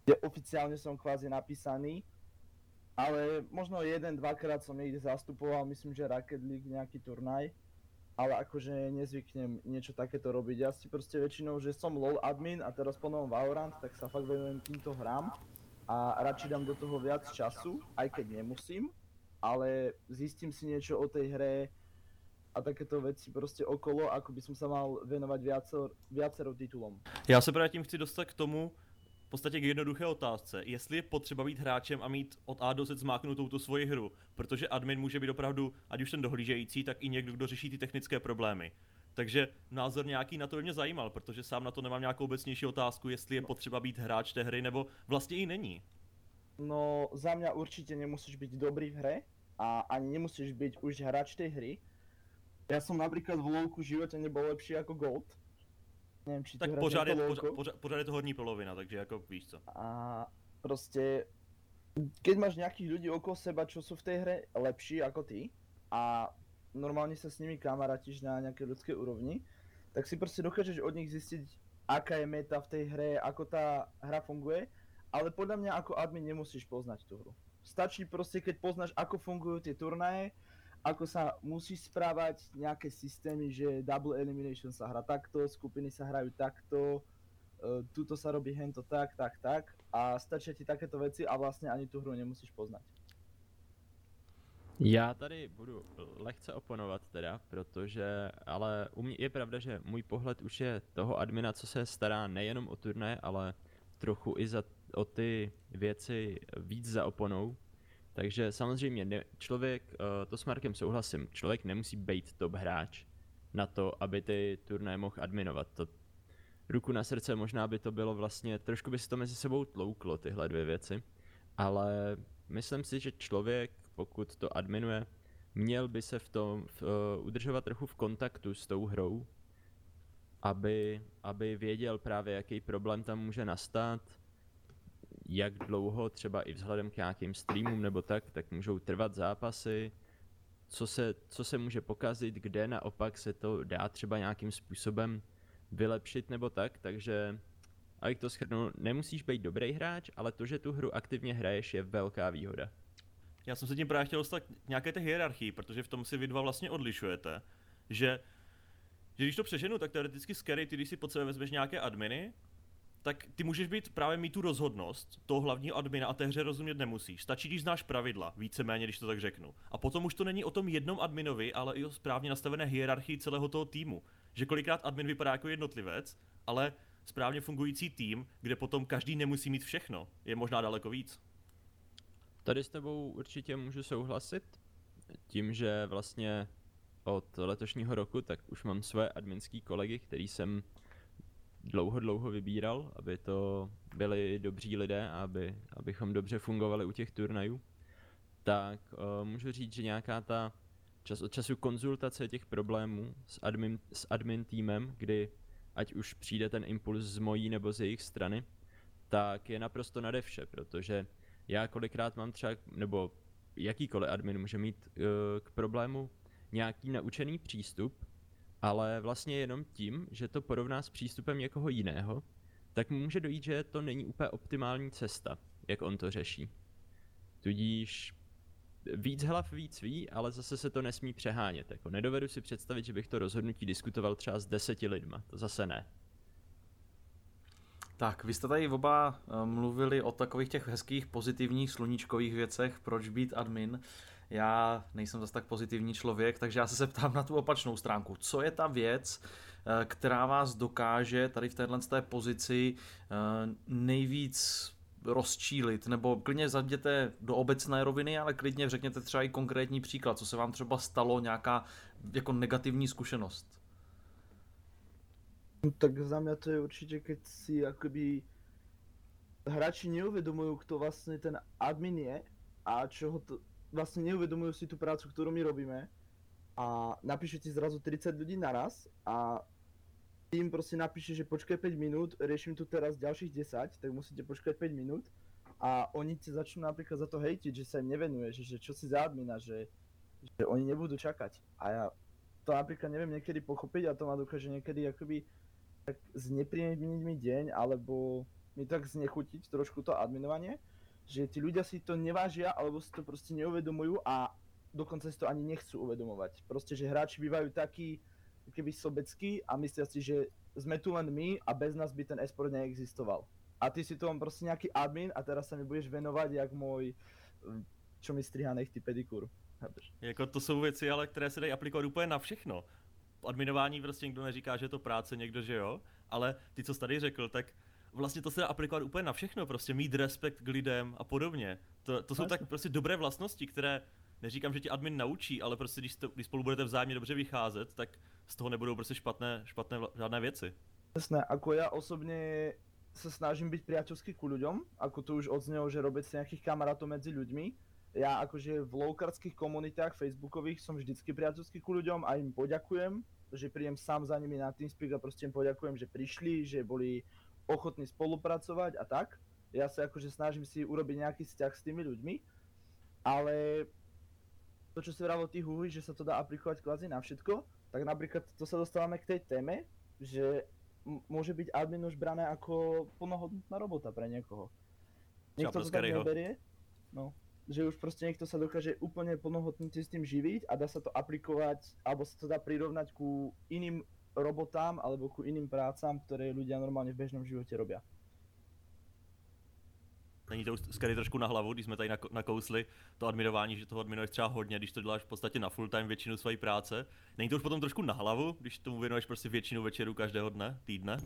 kde oficiálne som kvázi napísaný. Ale možno jeden, dvakrát som niekde zastupoval, myslím, že Rocket League nejaký turnaj. Ale akože nezvyknem niečo takéto robiť. Ja si proste väčšinou, že som LOL admin a teraz po novom Valorant, tak sa fakt venujem týmto hrám a radšej dám do toho viac času, aj keď nemusím, ale zistím si niečo o tej hre a takéto veci proste okolo, ako by som sa mal venovať viacero, viacero titulom. Já se právě tím chci dostat k tomu, v podstatě k jednoduché otázce, jestli je potřeba být hráčem a mít od A do Z zmáknutou tu svoji hru, protože admin může být opravdu, ať už ten dohlížející, tak i někdo, kdo řeší ty technické problémy. Takže názor nějaký na to by mě zajímal, protože sám na to nemám nějakou obecnější otázku, jestli je potřeba být hráč té hry, nebo vlastně i není. No za mňa určite nemusíš byť dobrý v hre a ani nemusíš byť už hráč tej hry. Ja som napríklad v LoLku v živote nebol lepší ako Gold. Neviem, či ty Tak pořád je, nejako pořád, pořád, pořád je to horní polovina, takže jako víš co. A proste, keď máš nejakých ľudí okolo seba, čo sú v tej hre lepší ako ty a normálne sa s nimi kamarátiš na nejakej ľudskej úrovni, tak si proste dokážeš od nich zistiť, aká je meta v tej hre, ako tá hra funguje, ale podľa mňa ako admin nemusíš poznať tú hru. Stačí proste, keď poznáš, ako fungujú tie turnaje, ako sa musíš správať, nejaké systémy, že double elimination sa hrá takto, skupiny sa hrajú takto, e, tuto sa robí hento tak, tak, tak a stačia ti takéto veci a vlastne ani tú hru nemusíš poznať. Já tady budu lehce oponovat teda, protože, ale u mě je pravda, že můj pohled už je toho admina, co se stará nejenom o turné, ale trochu i za, o ty věci víc za oponou. Takže samozřejmě ne, člověk, eh, to s Markem souhlasím, člověk nemusí být top hráč na to, aby ty turné mohl adminovat. To ruku na srdce možná by to bylo vlastně, trošku by se to mezi sebou tlouklo tyhle dvě věci, ale myslím si, že člověk, pokud to adminuje, měl by se v tom v, uh, udržovat trochu v kontaktu s tou hrou, aby, aby věděl právě, jaký problém tam může nastat, jak dlouho třeba i vzhledem k nějakým streamům nebo tak, tak můžou trvat zápasy, co se, co se může pokazit, kde naopak se to dá třeba nějakým způsobem vylepšit nebo tak, takže abych to schrnul, nemusíš být dobrý hráč, ale to, že tu hru aktivně hraješ, je velká výhoda. Já jsem se tím právě chtěl dostat nějaké té hierarchii, protože v tom si vy dva vlastně odlišujete, že, že když to přeženu, tak teoreticky scary, ty když si pod sebe vezmeš nějaké adminy, tak ty můžeš být právě mít tu rozhodnost toho hlavního admina a té hře rozumět nemusíš. Stačí, když znáš pravidla, víceméně, když to tak řeknu. A potom už to není o tom jednom adminovi, ale i o správně nastavené hierarchii celého toho týmu. Že kolikrát admin vypadá jako jednotlivec, ale správně fungující tým, kde potom každý nemusí mít všechno, je možná daleko víc. Tady s tebou určitě můžu souhlasit, tím, že vlastně od letošního roku tak už mám své adminský kolegy, který jsem dlouho, dlouho vybíral, aby to byli dobří lidé a aby, abychom dobře fungovali u těch turnajů, tak uh, můžu říct, že nějaká ta čas od času konzultace těch problémů s admin, s admin týmem, kdy ať už přijde ten impuls z mojí nebo z jejich strany, tak je naprosto nade vše, protože já kolikrát mám třeba, nebo jakýkoliv admin může mít uh, k problému nějaký naučený přístup, ale vlastně jenom tím, že to porovná s přístupem někoho jiného, tak může dojít, že to není úplně optimální cesta, jak on to řeší. Tudíž víc hlav víc ví, ale zase se to nesmí přehánět. Jako nedovedu si představit, že bych to rozhodnutí diskutoval třeba s deseti lidma. To zase ne. Tak, vy jste tady oba eh, mluvili o takových těch hezkých, pozitivních, sluníčkových věcech, proč být admin. Já nejsem zase tak pozitivní člověk, takže já se zeptám na tu opačnou stránku. Co je ta věc, eh, která vás dokáže tady v téhle té pozici eh, nejvíc rozčílit, nebo klidně zajděte do obecné roviny, ale klidně řekněte třeba i konkrétní příklad, co se vám třeba stalo, nějaká jako negativní zkušenost. No, tak za mňa to je určite, keď si akoby hráči neuvedomujú, kto vlastne ten admin je a čo ho to, vlastne neuvedomujú si tú prácu, ktorú my robíme. A napíše ti zrazu 30 ľudí naraz a tým proste napíše, že počkaj 5 minút, riešim tu teraz ďalších 10, tak musíte počkať 5 minút a oni ti začnú napríklad za to hejtiť, že sa im nevenuješ, že čo si za admina, že, že oni nebudú čakať. A ja to napríklad neviem niekedy pochopiť a to ma dokáže niekedy akoby tak znepríjemniť mi deň, alebo mi tak znechutiť trošku to adminovanie, že tí ľudia si to nevážia, alebo si to proste neuvedomujú a dokonca si to ani nechcú uvedomovať. Proste, že hráči bývajú takí, keby sobeckí a myslia si, že sme tu len my a bez nás by ten esport neexistoval. A ty si tu mám proste nejaký admin a teraz sa mi budeš venovať jak môj, čo mi striha nechty pedikúr. Jako to jsou věci, ale které se dají aplikovat úplně na všechno adminování prostě někdo neříká, že je to práce, někdo, že jo, ale ty, co jsi tady řekl, tak vlastně to se dá aplikovat úplně na všechno, prostě mít respekt k lidem a podobně. To, to jsou tak prostě dobré vlastnosti, které neříkám, že ti admin naučí, ale prostě když, to, když spolu budete vzájemně dobře vycházet, tak z toho nebudou prostě špatné, špatné žádné věci. Jasné, ako ja osobne sa snažím byť priateľský ku ľuďom, ako to už odznelo, že robiť si nejakých kamarátov medzi ľuďmi. Ja akože v lowcardských komunitách facebookových som vždycky priateľský ku ľuďom a im poďakujem že prídem sám za nimi na TeamSpeak a proste im poďakujem, že prišli, že boli ochotní spolupracovať a tak. Ja sa akože snažím si urobiť nejaký vzťah s tými ľuďmi, ale to, čo si vravil tých húhy, že sa to dá aplikovať kvázi na všetko, tak napríklad to sa dostávame k tej téme, že môže byť admin už brané ako plnohodnotná robota pre niekoho. Niekto to tak neberie, no, že už proste niekto sa dokáže úplne plnohodnotne s tým živiť a dá sa to aplikovať, alebo sa to dá prirovnať ku iným robotám alebo ku iným prácam, ktoré ľudia normálne v bežnom živote robia. Není to už skary trošku na hlavu, když jsme tady nakousli to adminování, že toho adminuješ třeba hodně, když to děláš v podstatě na full time většinu své práce. Není to už potom trošku na hlavu, když tomu věnuješ prostě většinu večerů každého dne, týdne?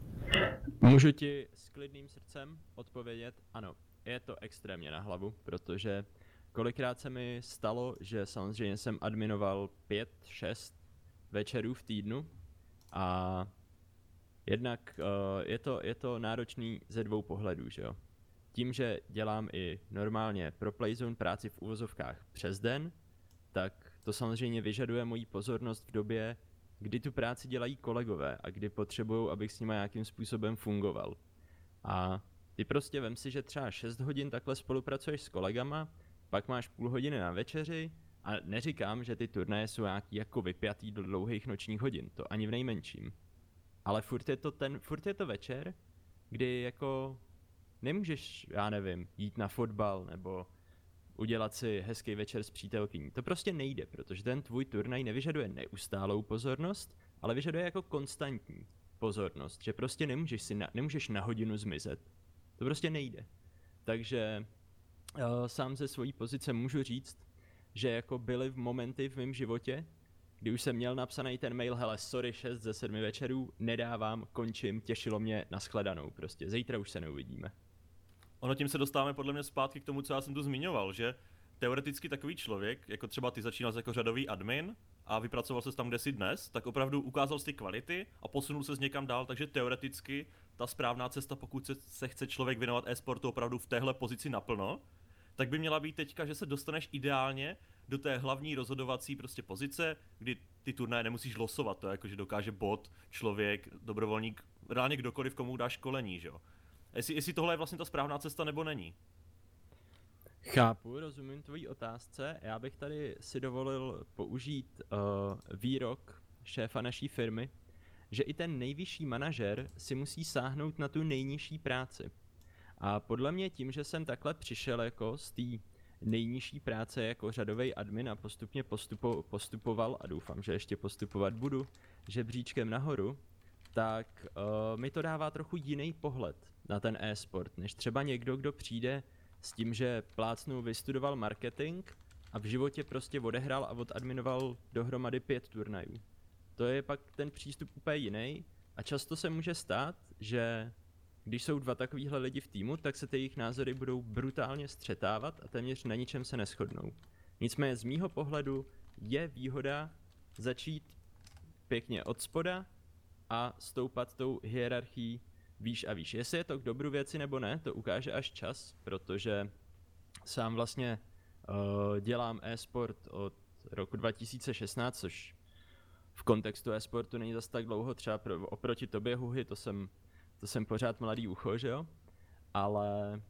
Můžu ti s klidným srdcem odpovědět, ano, je to extrémně na hlavu, protože Kolikrát se mi stalo, že samozřejmě jsem adminoval 5-6 večerů v týdnu a jednak uh, je, to, je to náročný ze dvou pohledů, že jo. Tím, že dělám i normálně pro Playzone práci v úvozovkách přes den, tak to samozřejmě vyžaduje moji pozornost v době, kdy tu práci dělají kolegové a kdy potřebují, abych s nimi nějakým způsobem fungoval. A ty prostě vem si, že třeba 6 hodin takhle spolupracuješ s kolegama, pak máš půl hodiny na večeři a neříkám, že ty turnaje jsou nějaký jako vypjatý do dlouhých nočních hodin, to ani v nejmenším. Ale furt je to ten, furt je to večer, kdy jako nemůžeš, já nevím, jít na fotbal nebo udělat si hezký večer s přítelkyní. To prostě nejde, protože ten tvůj turnaj nevyžaduje neustálou pozornost, ale vyžaduje jako konstantní pozornost, že prostě nemůžeš, si na, nemůžeš na hodinu zmizet. To prostě nejde. Takže uh, sám ze svojí pozice můžu říct, že jako byly v momenty v mém životě, kdy už jsem měl napsaný ten mail, hele, sorry, 6 ze 7 večerů, nedávám, končím, těšilo mě, nashledanou, prostě, zítra už se neuvidíme. Ono tím se dostáváme podle mě zpátky k tomu, co já jsem tu zmiňoval, že teoreticky takový člověk, jako třeba ty začínal jako řadový admin a vypracoval se tam, kde jsi dnes, tak opravdu ukázal si kvality a posunul se někam dál, takže teoreticky ta správná cesta, pokud se, se chce člověk věnovat e-sportu opravdu v téhle pozici naplno, tak by měla být teďka, že se dostaneš ideálně do té hlavní rozhodovací prostě pozice, kdy ty turnaje nemusíš losovat, to je jako, že dokáže bot, člověk, dobrovolník, reálně kdokoliv, komu dá školení, že jo. Jestli, jestli tohle je vlastně ta správná cesta nebo není. Chápu, rozumím tvojí otázce. Já bych tady si dovolil použít uh, výrok šéfa naší firmy, že i ten nejvyšší manažer si musí sáhnout na tu nejnižší práci. A podle mě tím, že jsem takhle přišel jako z té nejnižší práce jako řadový admin a postupně postupo, postupoval a doufám, že ještě postupovat budu žebříčkem nahoru, tak uh, mi to dává trochu jiný pohled na ten e-sport, než třeba někdo, kdo přijde s tím, že plácnu vystudoval marketing a v životě prostě odehrál a odadminoval dohromady pět turnajů. To je pak ten přístup úplně jiný a často se může stát, že když jsou dva takovýhle lidi v týmu, tak se ty jejich názory budou brutálně střetávat a téměř na ničem se neschodnou. Nicméně z mýho pohledu je výhoda začít pěkně od spoda a stoupat tou hierarchií výš a výš. Jestli je to k dobru věci nebo ne, to ukáže až čas, protože sám vlastně uh, dělám e-sport od roku 2016, což v kontextu e-sportu není zas tak dlouho, třeba pro, oproti tobě, Huhy, to jsem, to jsem pořád mladý ucho, že jo? Ale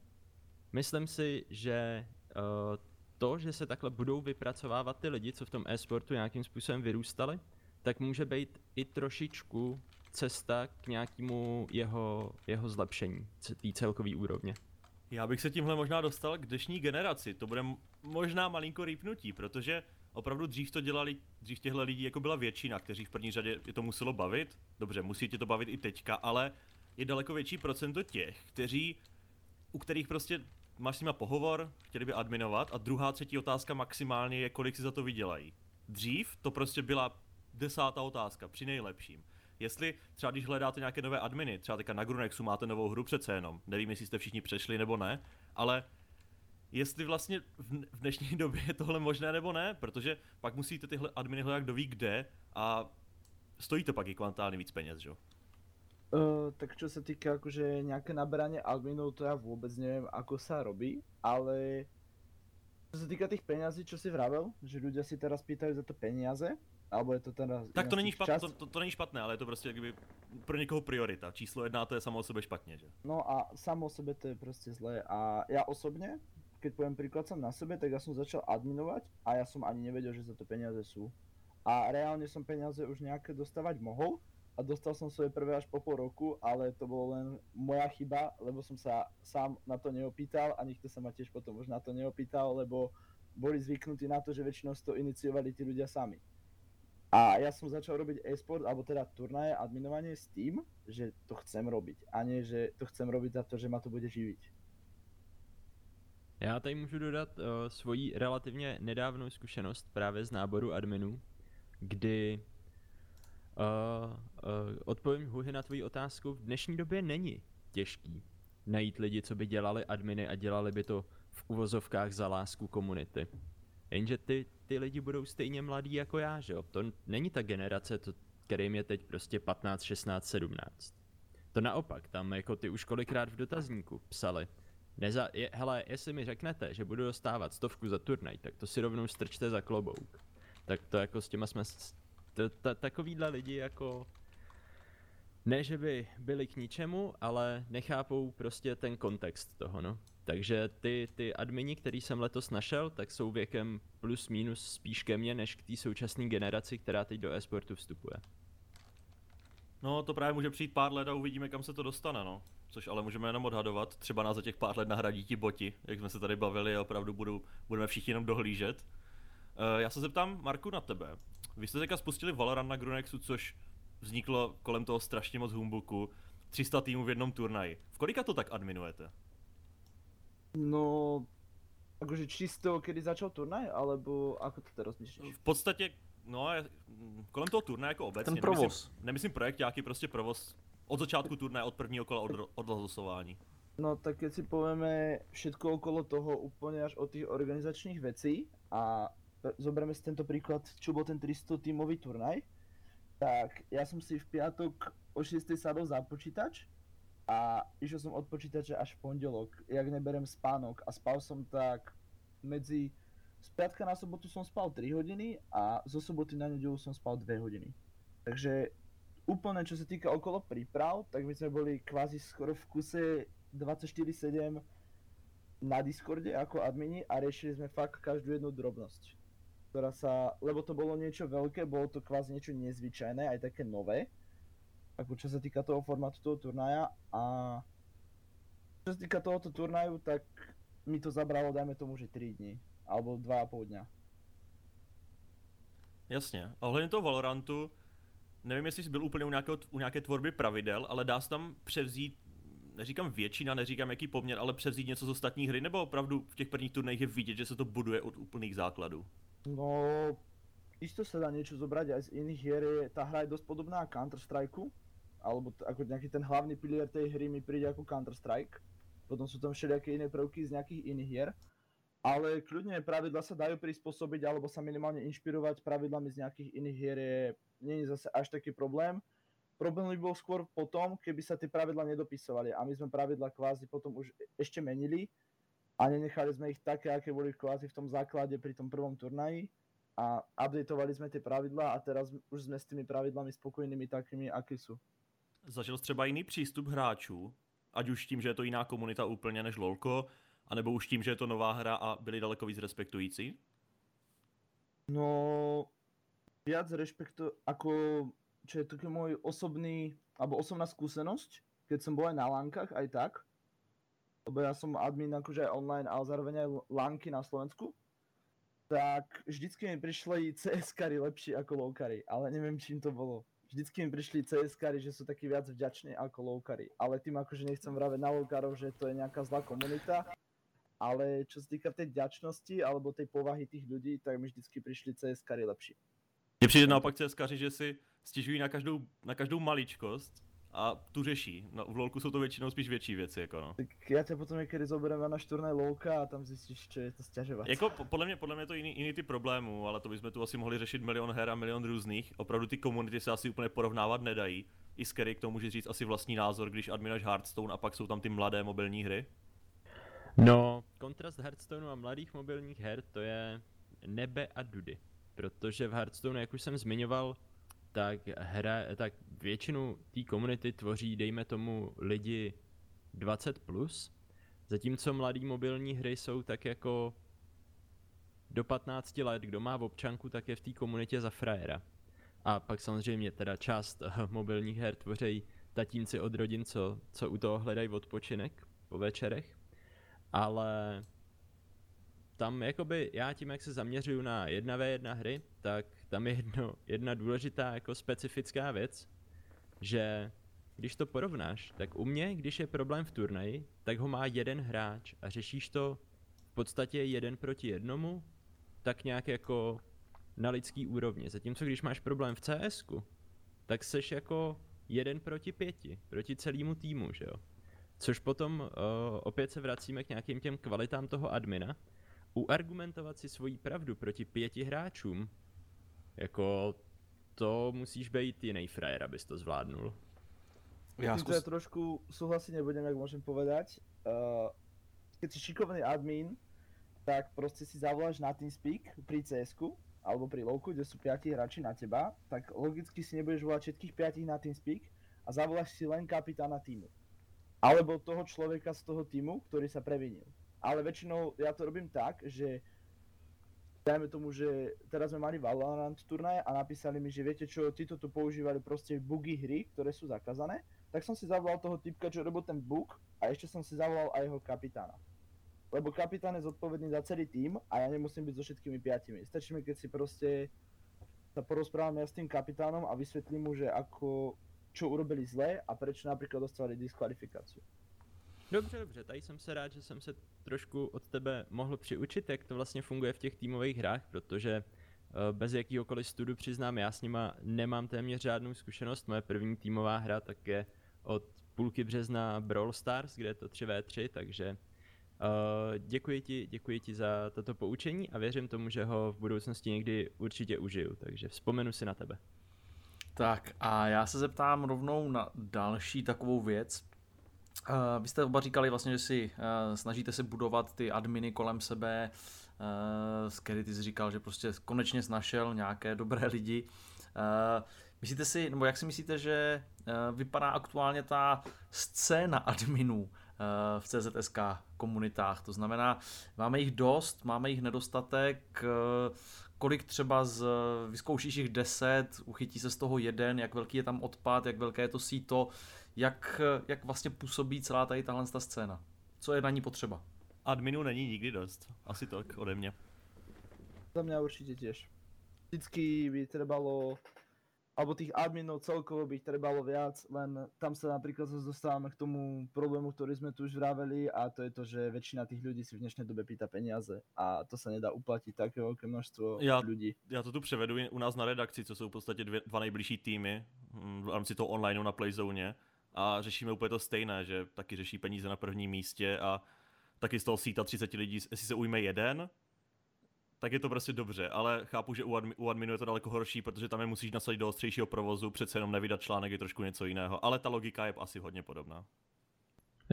myslím si, že uh, to, že se takhle budou vypracovávat ty lidi, co v tom e-sportu nějakým způsobem vyrůstali, tak může být i trošičku cesta k nějakému jeho, jeho zlepšení, té celkové úrovně. Já bych se tímhle možná dostal k dnešní generaci. To bude možná malinko rýpnutí, protože opravdu dřív to dělali, dřív těchto lidí jako byla většina, kteří v první řadě je to muselo bavit. Dobře, musí tě to bavit i teďka, ale je daleko větší procento těch, kteří, u kterých prostě máš s nima pohovor, chtěli by adminovat a druhá, třetí otázka maximálně je, kolik si za to vydělají. Dřív to prostě byla desátá otázka, při nejlepším. Jestli třeba když hledáte nějaké nové adminy, třeba teďka na Grunexu máte novou hru přece jenom, nevím, jestli jste všichni přešli nebo ne, ale jestli vlastně v dnešní době je tohle možné nebo ne, protože pak musíte tyhle adminy hledat kdo ví kde a stojí to pak i kvantálně víc peněz, že? Uh, tak čo sa týka akože nejaké naberanie adminov, to ja vôbec neviem, ako sa robí, ale čo sa týka tých peňazí, čo si vravel, že ľudia si teraz pýtajú za to peniaze, alebo je to teda... Tak to není, špatné, to, to, to není špatné, ale je to prostě jakby pro někoho priorita. Číslo jedna to je samo o sebe špatně, že? No a samo o sebe to je prostě zlé. A ja osobne, keď poviem príklad som na sebe, tak ja som začal adminovať a ja som ani nevedel, že za to peniaze sú. A reálne som peniaze už nejaké dostávať mohol a dostal som svoje prvé až po pol roku, ale to bolo len moja chyba, lebo som sa sám na to neopýtal a nikto sa ma tiež potom už na to neopýtal, lebo boli zvyknutí na to, že väčšinou to iniciovali tí ľudia sami. A ja som začal robiť e-sport, alebo teda turnaje, adminovanie s tým, že to chcem robiť. A nie, že to chcem robiť za to, že ma to bude živiť. Já tady můžu dodat uh, svoji relativně nedávnou zkušenost právě z náboru adminů, kdy uh, uh, odpovím Huhy na tvoji otázku, v dnešní době není těžký najít lidi, co by dělali adminy a dělali by to v uvozovkách za lásku komunity. Jenže ty, ty lidi budou stejně mladí jako já, že jo? To není ta generace, to, kterým je teď prostě 15, 16, 17. To naopak, tam jako ty už kolikrát v dotazníku psali. Neza, je, hele, jestli mi řeknete, že budu dostávat stovku za turnaj, tak to si rovnou strčte za klobouk. Tak to jako s těma jsme, s- takovýhle lidi jako, ne že by byli k ničemu, ale nechápou prostě ten kontext toho, no. Takže ty, ty admini, který jsem letos našel, tak jsou věkem plus minus spíš ke mně, než k té současné generaci, která teď do e-sportu vstupuje. No, to právě může přijít pár let a uvidíme, kam se to dostane, no. Což ale můžeme jenom odhadovat. Třeba nás za těch pár let nahradí ti boti, jak jsme se tady bavili a opravdu budou, budeme všichni jenom dohlížet. Uh, já se zeptám, Marku, na tebe. Vy jste teďka spustili Valorant na Grunexu, což vzniklo kolem toho strašně moc humbuku. 300 týmů v jednom turnaji. V kolika to tak adminujete? No, akože čisto, kedy začal turnaj, alebo ako to teraz myslíš? V podstatě, no, mm, kolem toho turnaje jako obecně. Ten provoz. Nemyslím, nemyslím projekt, nějaký prostě provoz. Od začátku turnaje, od prvního kola od, odhlasování. No tak keď si povieme všetko okolo toho úplne až od tých organizačných vecí a zoberieme si tento príklad, čo bol ten 300 tímový turnaj, tak ja som si v piatok o 6 sadol za počítač a išiel som od počítača až v pondelok, jak neberem spánok a spal som tak medzi z piatka na sobotu som spal 3 hodiny a zo soboty na nedelu som spal 2 hodiny. Takže úplne čo sa týka okolo príprav, tak my sme boli kvázi skoro v kuse 24-7 na Discorde ako admini a riešili sme fakt každú jednu drobnosť. Ktorá sa, lebo to bolo niečo veľké, bolo to kvázi niečo nezvyčajné, aj také nové. Ako čo sa týka toho formátu toho turnaja a čo sa týka tohoto turnaju, tak mi to zabralo, dajme tomu, že 3 dní. Alebo 2,5 dňa. Jasně. A ohledně toho Valorantu, nevím, jestli jsi byl úplně u, nějakého, u nějaké tvorby pravidel, ale dá se tam převzít, neříkám většina, neříkám jaký poměr, ale převzít něco z ostatních hry, nebo opravdu v těch prvních turnajích je vidět, že se to buduje od úplných základů? No, isto sa dá niečo zobrať aj z iných hier, je, tá hra je dosť podobná Counter-Strike, alebo t- ako nejaký ten hlavný pilier tej hry mi príde ako Counter-Strike. Potom sú tam všelijaké iné prvky z nejakých iných hier. Ale kľudne pravidla sa dajú prispôsobiť, alebo sa minimálne inšpirovať pravidlami z nejakých iných hier je, nie je zase až taký problém. Problém by bol skôr potom, keby sa tie pravidla nedopisovali a my sme pravidla kvázi potom už e- ešte menili a nenechali sme ich také, aké boli kvázi v tom základe pri tom prvom turnaji a updateovali sme tie pravidlá a teraz už sme s tými pravidlami spokojnými takými, aké sú. Zažil jsi třeba jiný přístup hráčů, ať už tím, že je to jiná komunita úplně než LoLko, anebo už tím, že je to nová hra a byli daleko víc respektující? No, viac rešpektu, ako, čo je taký môj osobný, alebo osobná skúsenosť, keď som bol aj na lánkach, aj tak, lebo ja som admin akože aj online, ale zároveň aj lánky na Slovensku, tak vždycky mi prišli CS-kari lepší ako lowkari, ale neviem čím to bolo. Vždycky mi prišli CS-kari, že sú takí viac vďační ako lowkari, ale tým akože nechcem vraveť na lowkarov, že to je nejaká zlá komunita, ale čo sa týka tej vďačnosti alebo tej povahy tých ľudí, tak mi vždycky prišli CS-kari lepší. Mně přijde naopak CSkaři, že si stěžují na každou, na každou maličkost a tu řeší. No, v LoLku jsou to většinou spíš větší věci, jako no. Tak ja ťa potom niekedy zoberiem na náš turnaj Lowka a tam zistíš, čo je to sťažovať. Jako po- podle mě, podle mě to jiný, jiný ty problémů, ale to bychom tu asi mohli řešit milion her a milion různých. Opravdu ty komunity se asi úplně porovnávat nedají. I Scary k tomu může říct asi vlastní názor, když adminaš Hearthstone a pak jsou tam ty mladé mobilní hry. No, kontrast Hearthstoneu a mladých mobilních her, to je nebe a dudy. Protože v Hearthstoneu, jak už jsem zmiňoval, tak, hra, tak většinu té komunity tvoří, dejme tomu, lidi 20+, plus, zatímco mladý mobilní hry jsou tak jako do 15 let, kdo má v občanku, tak je v té komunitě za frajera. A pak samozřejmě teda část mobilních her tvoří tatínci od rodin, co, co u toho hledají odpočinek po večerech ale tam jakoby já tím, jak se zaměřuju na 1v1 hry, tak tam je jedno, jedna důležitá jako specifická věc, že když to porovnáš, tak u mě, když je problém v turnaji, tak ho má jeden hráč a řešíš to v podstatě jeden proti jednomu, tak nějak jako na lidský úrovni. Zatímco když máš problém v CSku, tak seš jako jeden proti pěti, proti celému týmu, že jo? Což potom uh, opět se vracíme k nějakým těm kvalitám toho admina. Uargumentovat si svoji pravdu proti pěti hráčům, jako to musíš být jiný frajer, abys to zvládnul. Já Týmto ja zkus... trošku súhlasiť nebudem, jak môžem povedať. Uh, keď si šikovný admin, tak proste si zavoláš na TeamSpeak pri cs alebo pri lowku, kde sú 5 hráči na teba, tak logicky si nebudeš volať všetkých 5 na TeamSpeak a zavoláš si len kapitána týmu. Alebo toho človeka z toho týmu, ktorý sa previnil. Ale väčšinou ja to robím tak, že dajme tomu, že teraz sme mali Valorant turnaje a napísali mi, že viete čo, títo tu používali proste bugy hry, ktoré sú zakázané, tak som si zavolal toho typka, čo robil ten bug a ešte som si zavolal aj jeho kapitána. Lebo kapitán je zodpovedný za celý tým a ja nemusím byť so všetkými piatimi. Stačí mi, keď si proste sa porozprávame ja s tým kapitánom a vysvetlím mu, že ako, čo urobili zle a prečo napríklad dostali diskvalifikáciu. Dobře, dobře, tady jsem se rád, že jsem se trošku od tebe mohl přiučit, jak to vlastně funguje v těch týmových hrách, protože uh, bez jakýhokoliv studu přiznám, já s nima nemám téměř žádnou zkušenost. Moje první týmová hra tak je od půlky března Brawl Stars, kde je to 3v3, takže Uh, děkuji, ti, děkuji ti za toto poučení a věřím tomu, že ho v budoucnosti někdy určitě užiju, takže vzpomenu si na tebe. Tak a já se zeptám rovnou na další takovou věc. Uh, vy jste oba říkali vlastně, že si uh, snažíte se budovat ty adminy kolem sebe. Uh, Scary ty jsi říkal, že prostě konečně našel nějaké dobré lidi. Myslíte si, nebo jak si myslíte, že vypadá aktuálně ta scéna adminů? Eh, v CZSK komunitách. To znamená, máme jich dost, máme jich nedostatek, eh, kolik třeba z, vyzkoušíš jich 10, uchytí se z toho jeden, jak velký je tam odpad, jak velké je to síto, jak, jak vlastně působí celá tady tahle ta scéna. Co je na ní potřeba? Adminu není nikdy dost. Asi tak ode mě. Za mňa určite tiež. Vždycky by trebalo alebo tých adminov celkovo by trebalo viac, len tam sa napríklad zase dostávame k tomu problému, ktorý sme tu už vraveli a to je to, že väčšina tých ľudí si v dnešnej dobe pýta peniaze a to sa nedá uplatiť také veľké množstvo já, ľudí. Já to tu převedu u nás na redakci, co jsou v podstatě dvě, dva nejbližší týmy hm, v rámci toho online na Playzone a řešíme úplně to stejné, že taky řeší peníze na prvním místě a taky z toho síta 30 lidí, jestli se ujme jeden, tak je to prostě dobře, ale chápu, že u, admi, u adminu je to daleko horší, protože tam je musíš nasadit do ostřejšího provozu, přece jenom nevydat článek je trošku něco jiného, ale ta logika je asi hodně podobná.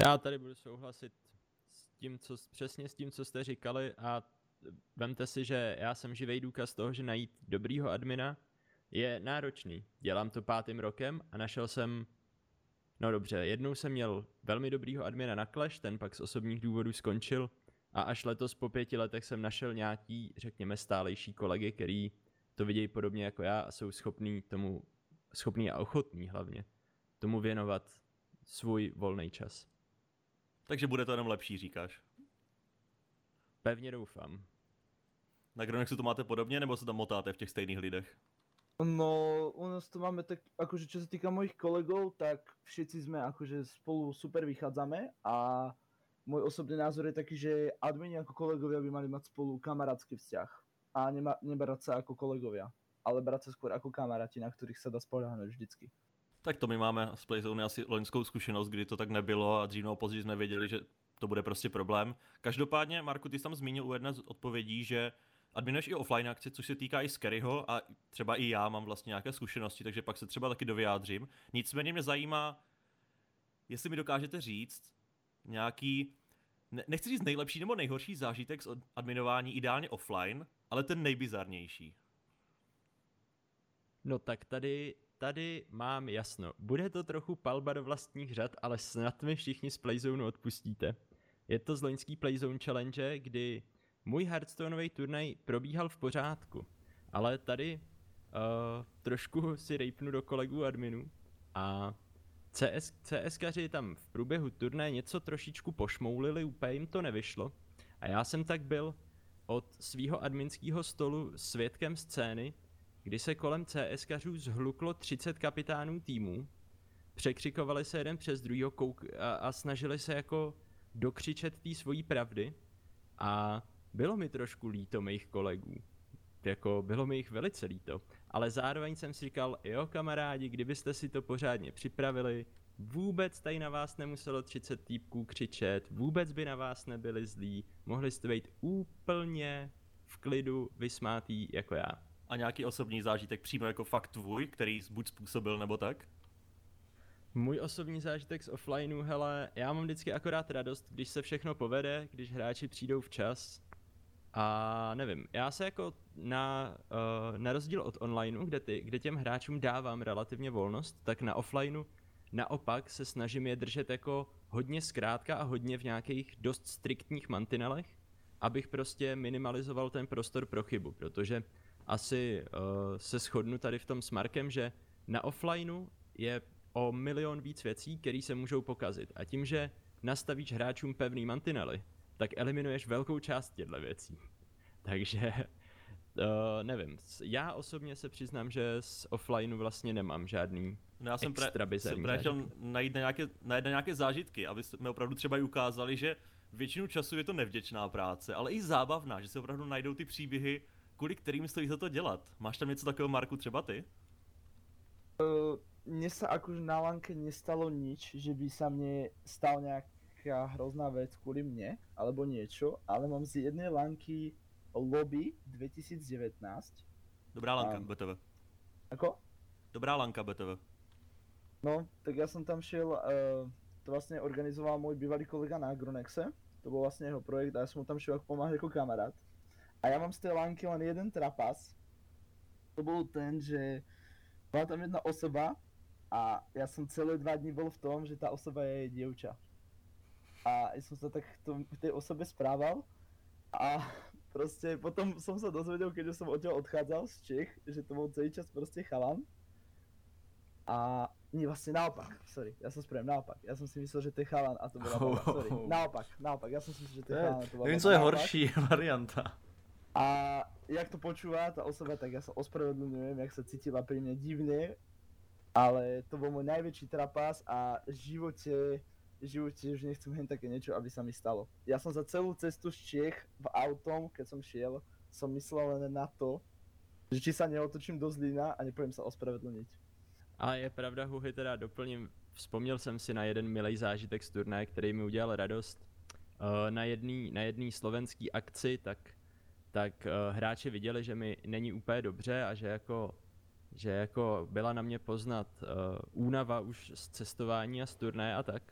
Já tady budu souhlasit s tím, co, přesně s tím, co jste říkali a vemte si, že já jsem živý důkaz toho, že najít dobrýho admina je náročný. Dělám to pátým rokem a našel jsem No dobře, jednou jsem měl velmi dobrýho admina na Clash, ten pak z osobních důvodů skončil a až letos po pěti letech jsem našel nějaký, řekněme, stálejší kolegy, který to vidějí podobně jako já a jsou schopní tomu, schopní a ochotní hlavně, tomu věnovat svůj volný čas. Takže bude to jenom lepší, říkáš? Pevně doufám. Na Gronexu to máte podobně, nebo se tam motáte v těch stejných lidech? No, u nás to máme tak, akože čo sa týka mojich kolegov, tak všetci sme akože spolu super vychádzame a môj osobný názor je taký, že admini ako kolegovia by mali mať spolu kamarátsky vzťah a nema, nebrať sa ako kolegovia, ale brať sa skôr ako kamaráti, na ktorých sa dá spoľahnúť vždycky. Tak to my máme z Playzone asi loňskou zkušenost, kdy to tak nebylo a dřív nebo později jsme věděli, že to bude prostě problém. Každopádně, Marku, ty jsi tam zmínil u jedné z odpovědí, že adminuješ i offline akci, což se týká i Scaryho a třeba i já mám vlastně nějaké zkušenosti, takže pak se třeba taky dovyjádřím. Nicméně mě zajímá, jestli mi dokážete říct nějaký ne, nechci říct nejlepší nebo nejhorší zážitek z adminování, ideálně offline, ale ten nejbizarnější. No tak tady, tady mám jasno. Bude to trochu palba do vlastních řad, ale snad mi všichni z Playzone odpustíte. Je to z loňský Playzone Challenge, kdy můj Hearthstoneový turnaj probíhal v pořádku, ale tady uh, trošku si rejpnu do kolegů adminů a CS, CSkaři tam v průběhu turné něco trošičku pošmoulili, úplně jim to nevyšlo. A já jsem tak byl od svého adminského stolu svědkem scény, kdy se kolem CSkařů zhluklo 30 kapitánů týmů, překřikovali se jeden přes druhýho kouk a, a snažili se jako dokřičet té svojí pravdy a bylo mi trošku líto mých kolegů. Jako bylo mi jich velice líto ale zároveň jsem si říkal, jo kamarádi, kdybyste si to pořádně připravili, vůbec tady na vás nemuselo 30 týpků křičet, vůbec by na vás nebyli zlí, mohli jste být úplně v klidu vysmátý jako já. A nějaký osobní zážitek přímo jako fakt tvůj, který buď způsobil nebo tak? Můj osobní zážitek z offlineu, hele, já mám vždycky akorát radost, když se všechno povede, když hráči přijdou včas A nevím, já se jako na, uh, na rozdíl od onlineu, kde, ty, kde těm hráčům dávám relativně volnost, tak na offlineu naopak se snažím je držet jako hodně zkrátka a hodně v nějakých dost striktních mantinelech, abych prostě minimalizoval ten prostor pro chybu, protože asi uh, se shodnu tady v tom s Markem, že na offlineu je o milion víc věcí, které se můžou pokazit. A tím, že nastavíš hráčům pevný mantinely, tak eliminuješ velkou část těchto věcí. Takže uh, nevím, já osobně se přiznám, že z offlineu vlastně nemám žádný No já jsem extra pra- jsem právě chtěl najít na nějaké, najít na nějaké zážitky, aby jsme opravdu třeba i ukázali, že většinu času je to nevděčná práce, ale i zábavná, že se opravdu najdou ty příběhy, kvůli kterým stojí za to dělat. Máš tam něco takového, Marku, třeba ty? Mne sa akože na lanke nestalo nič, že by sa mne stal nejaká hrozná vec kvôli mne, alebo niečo, ale mám z jednej lanky lobby 2019. Dobrá lanka, Mám. BTV. Ako? Dobrá lanka, BTV. No, tak ja som tam šiel, uh, to vlastne organizoval môj bývalý kolega na Agronexe, to bol vlastne jeho projekt a ja som mu tam šiel ako pomáhať ako kamarát. A ja mám z tej lanky len jeden trapas. To bol ten, že bola tam jedna osoba a ja som celé dva dní bol v tom, že tá osoba je dievča. A ja som sa tak k tom- k tej osobe správal a proste potom som sa dozvedel, keď už som odtiaľ odchádzal z Čech, že to bol celý čas proste chalan. A nie, vlastne naopak, sorry, ja som spravil naopak. Ja som si myslel, že to je chalan a to bola baba, sorry. Naopak, naopak, ja som si myslel, že to je chalan a to bola Nevím, co je Naopak. horší varianta. A jak to počúva tá osoba, tak ja sa ospravedlňujem, jak sa cítila pri mne divne, ale to bol môj najväčší trapas a v živote, v živote už nechcem hen také niečo, aby sa mi stalo. Ja som za celú cestu z Čech v autom, keď som šiel, som myslel len na to, že či sa neotočím do Zlína a nepoviem sa ospravedlniť. A je pravda, Huhy, teda doplním, vzpomněl jsem si na jeden milý zážitek z turnaje, který mi udělal radost. Uh, na jedné na jedný slovenský akci, tak, tak uh, hráči viděli, že mi není úplně dobře a že jako, že jako byla na mě poznat uh, únava už z cestování a z turnaje a tak,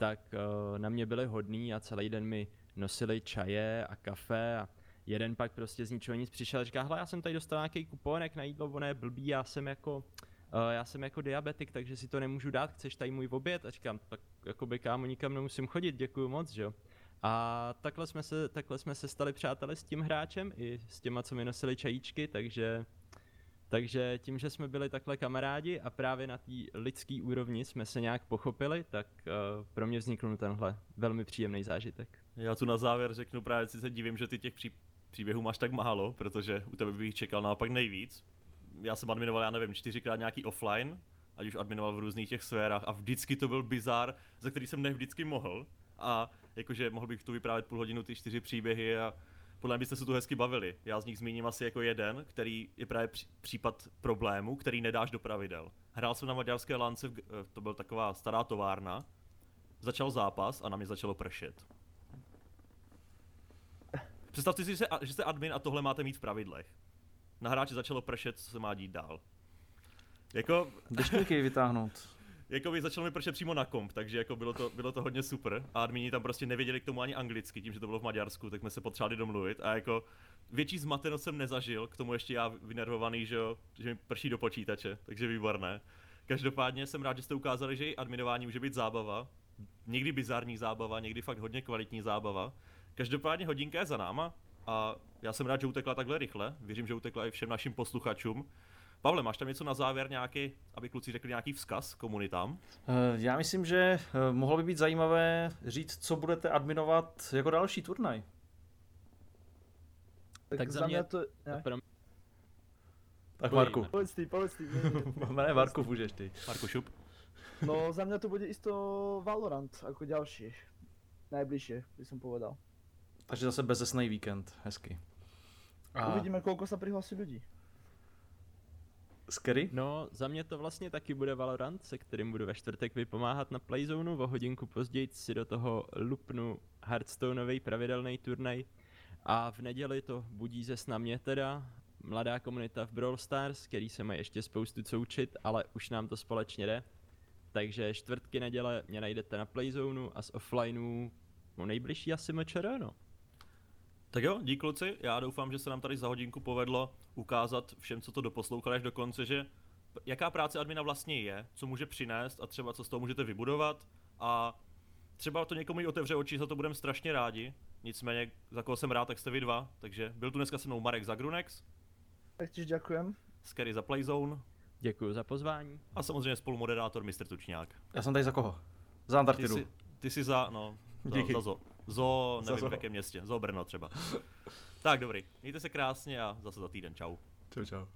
tak uh, na mě byli hodní a celý den mi nosili čaje a kafe a jeden pak prostě z ničeho nic přišel a říká, hele, já jsem tady dostal nějaký kuponek na jídlo, ono je blbý, já jsem jako, Uh, já jsem jako diabetik, takže si to nemůžu dát, chceš tady můj oběd? A říkám, tak jako by kámo nikam nemusím chodit, děkuju moc, že jo. A takhle jsme, se, takhle jsme se stali přáteli s tím hráčem i s těma, co mi nosili čajíčky, takže, takže tím, že jsme byli takhle kamarádi a právě na té lidské úrovni jsme se nějak pochopili, tak uh, pro mě vznikl tenhle velmi příjemný zážitek. Já tu na závěr řeknu právě, si se divím, že ty těch pří, příběhů máš tak málo, protože u tebe bych čekal naopak nejvíc. Já jsem adminoval, já nevím, čtyřikrát nějaký offline, ať už adminoval v různých těch sférách a vždycky to byl bizar, za který jsem ne vždycky mohl. A jakože mohl bych tu vyprávět půl hodinu ty čtyři příběhy a podle mě byste se tu hezky bavili. Já z nich zmíním asi jako jeden, který je právě pří- případ problému, který nedáš do pravidel. Hrál jsem na maďarské lance, eh, to byl taková stará továrna, začal zápas a na mě začalo pršet. Představte si, že, jste admin a tohle máte mít v pravidlech. Na hráči začalo pršet, co se má dít dál. Jako, Deštníky vytáhnout. Jako by začalo mi pršet přímo na komp, takže jako bylo to, bylo to hodně super. A admini tam prostě nevěděli k tomu ani anglicky, tím, že to bylo v Maďarsku, tak jsme se potřebovali domluvit. A jako větší zmatenost jsem nezažil, k tomu ještě já vynervovaný, že, jo, že mi prší do počítače, takže výborné. Každopádně jsem rád, že jste ukázali, že i adminování může být zábava. Někdy bizarní zábava, někdy fakt hodně kvalitní zábava. Každopádně hodinka je za náma a já jsem rád, že utekla takhle rychle. Věřím, že utekla i všem našim posluchačům. Pavle, máš tam něco na závěr nějaký, aby kluci řekli nějaký vzkaz komunitám? Eh, Já myslím, že eh, mohlo by být zajímavé říct, co budete adminovat jako další turnaj. Tak, Tak za za mě- to... Ne? Pro Tak. Marku. Povedz ty, povedz ty. Ne, Marku, můžeš ty. Marko Šup? No za mňa to bude isto Valorant ako ďalší. Najbližšie, by som povedal. Takže zase bezesnej víkend, hezky. A Uvidíme, koľko sa prihlási ľudí. Scary? No, za mě to vlastně taky bude Valorant, se kterým budu ve čtvrtek vypomáhat na Playzonu. O hodinku později si do toho lupnu Hearthstoneový pravidelný turnaj. A v neděli to budí ze na mě teda, mladá komunita v Brawl Stars, který se mají ještě spoustu co učit, ale už nám to společně jde. Takže čtvrtky neděle mě najdete na Playzonu a z offlineu no nejbližší asi MČR, no. Tak jo, dík kluci, já doufám, že se nám tady za hodinku povedlo ukázat všem, co to doposlouchali až do konce, že jaká práce admina vlastně je, co může přinést a třeba co z toho můžete vybudovat a třeba to někomu i otevře oči, za to budeme strašně rádi. Nicméně, za koho jsem rád, tak jste vy dva, takže byl tu dneska se mnou Marek Zagrunex, Tak tiež ďakujem. Scary za Playzone Děkuji za pozvání. a samozřejmě spolumoderátor Mr. Tučňák. Já jsem tady za koho? Za Ty Antarktidu. jsi, ty jsi za, no, za, Díky. za zo. Zo, nevím v jakém městě, zo Brno třeba. tak dobrý, mějte se krásně a zase za týden, čau. Čau, čau.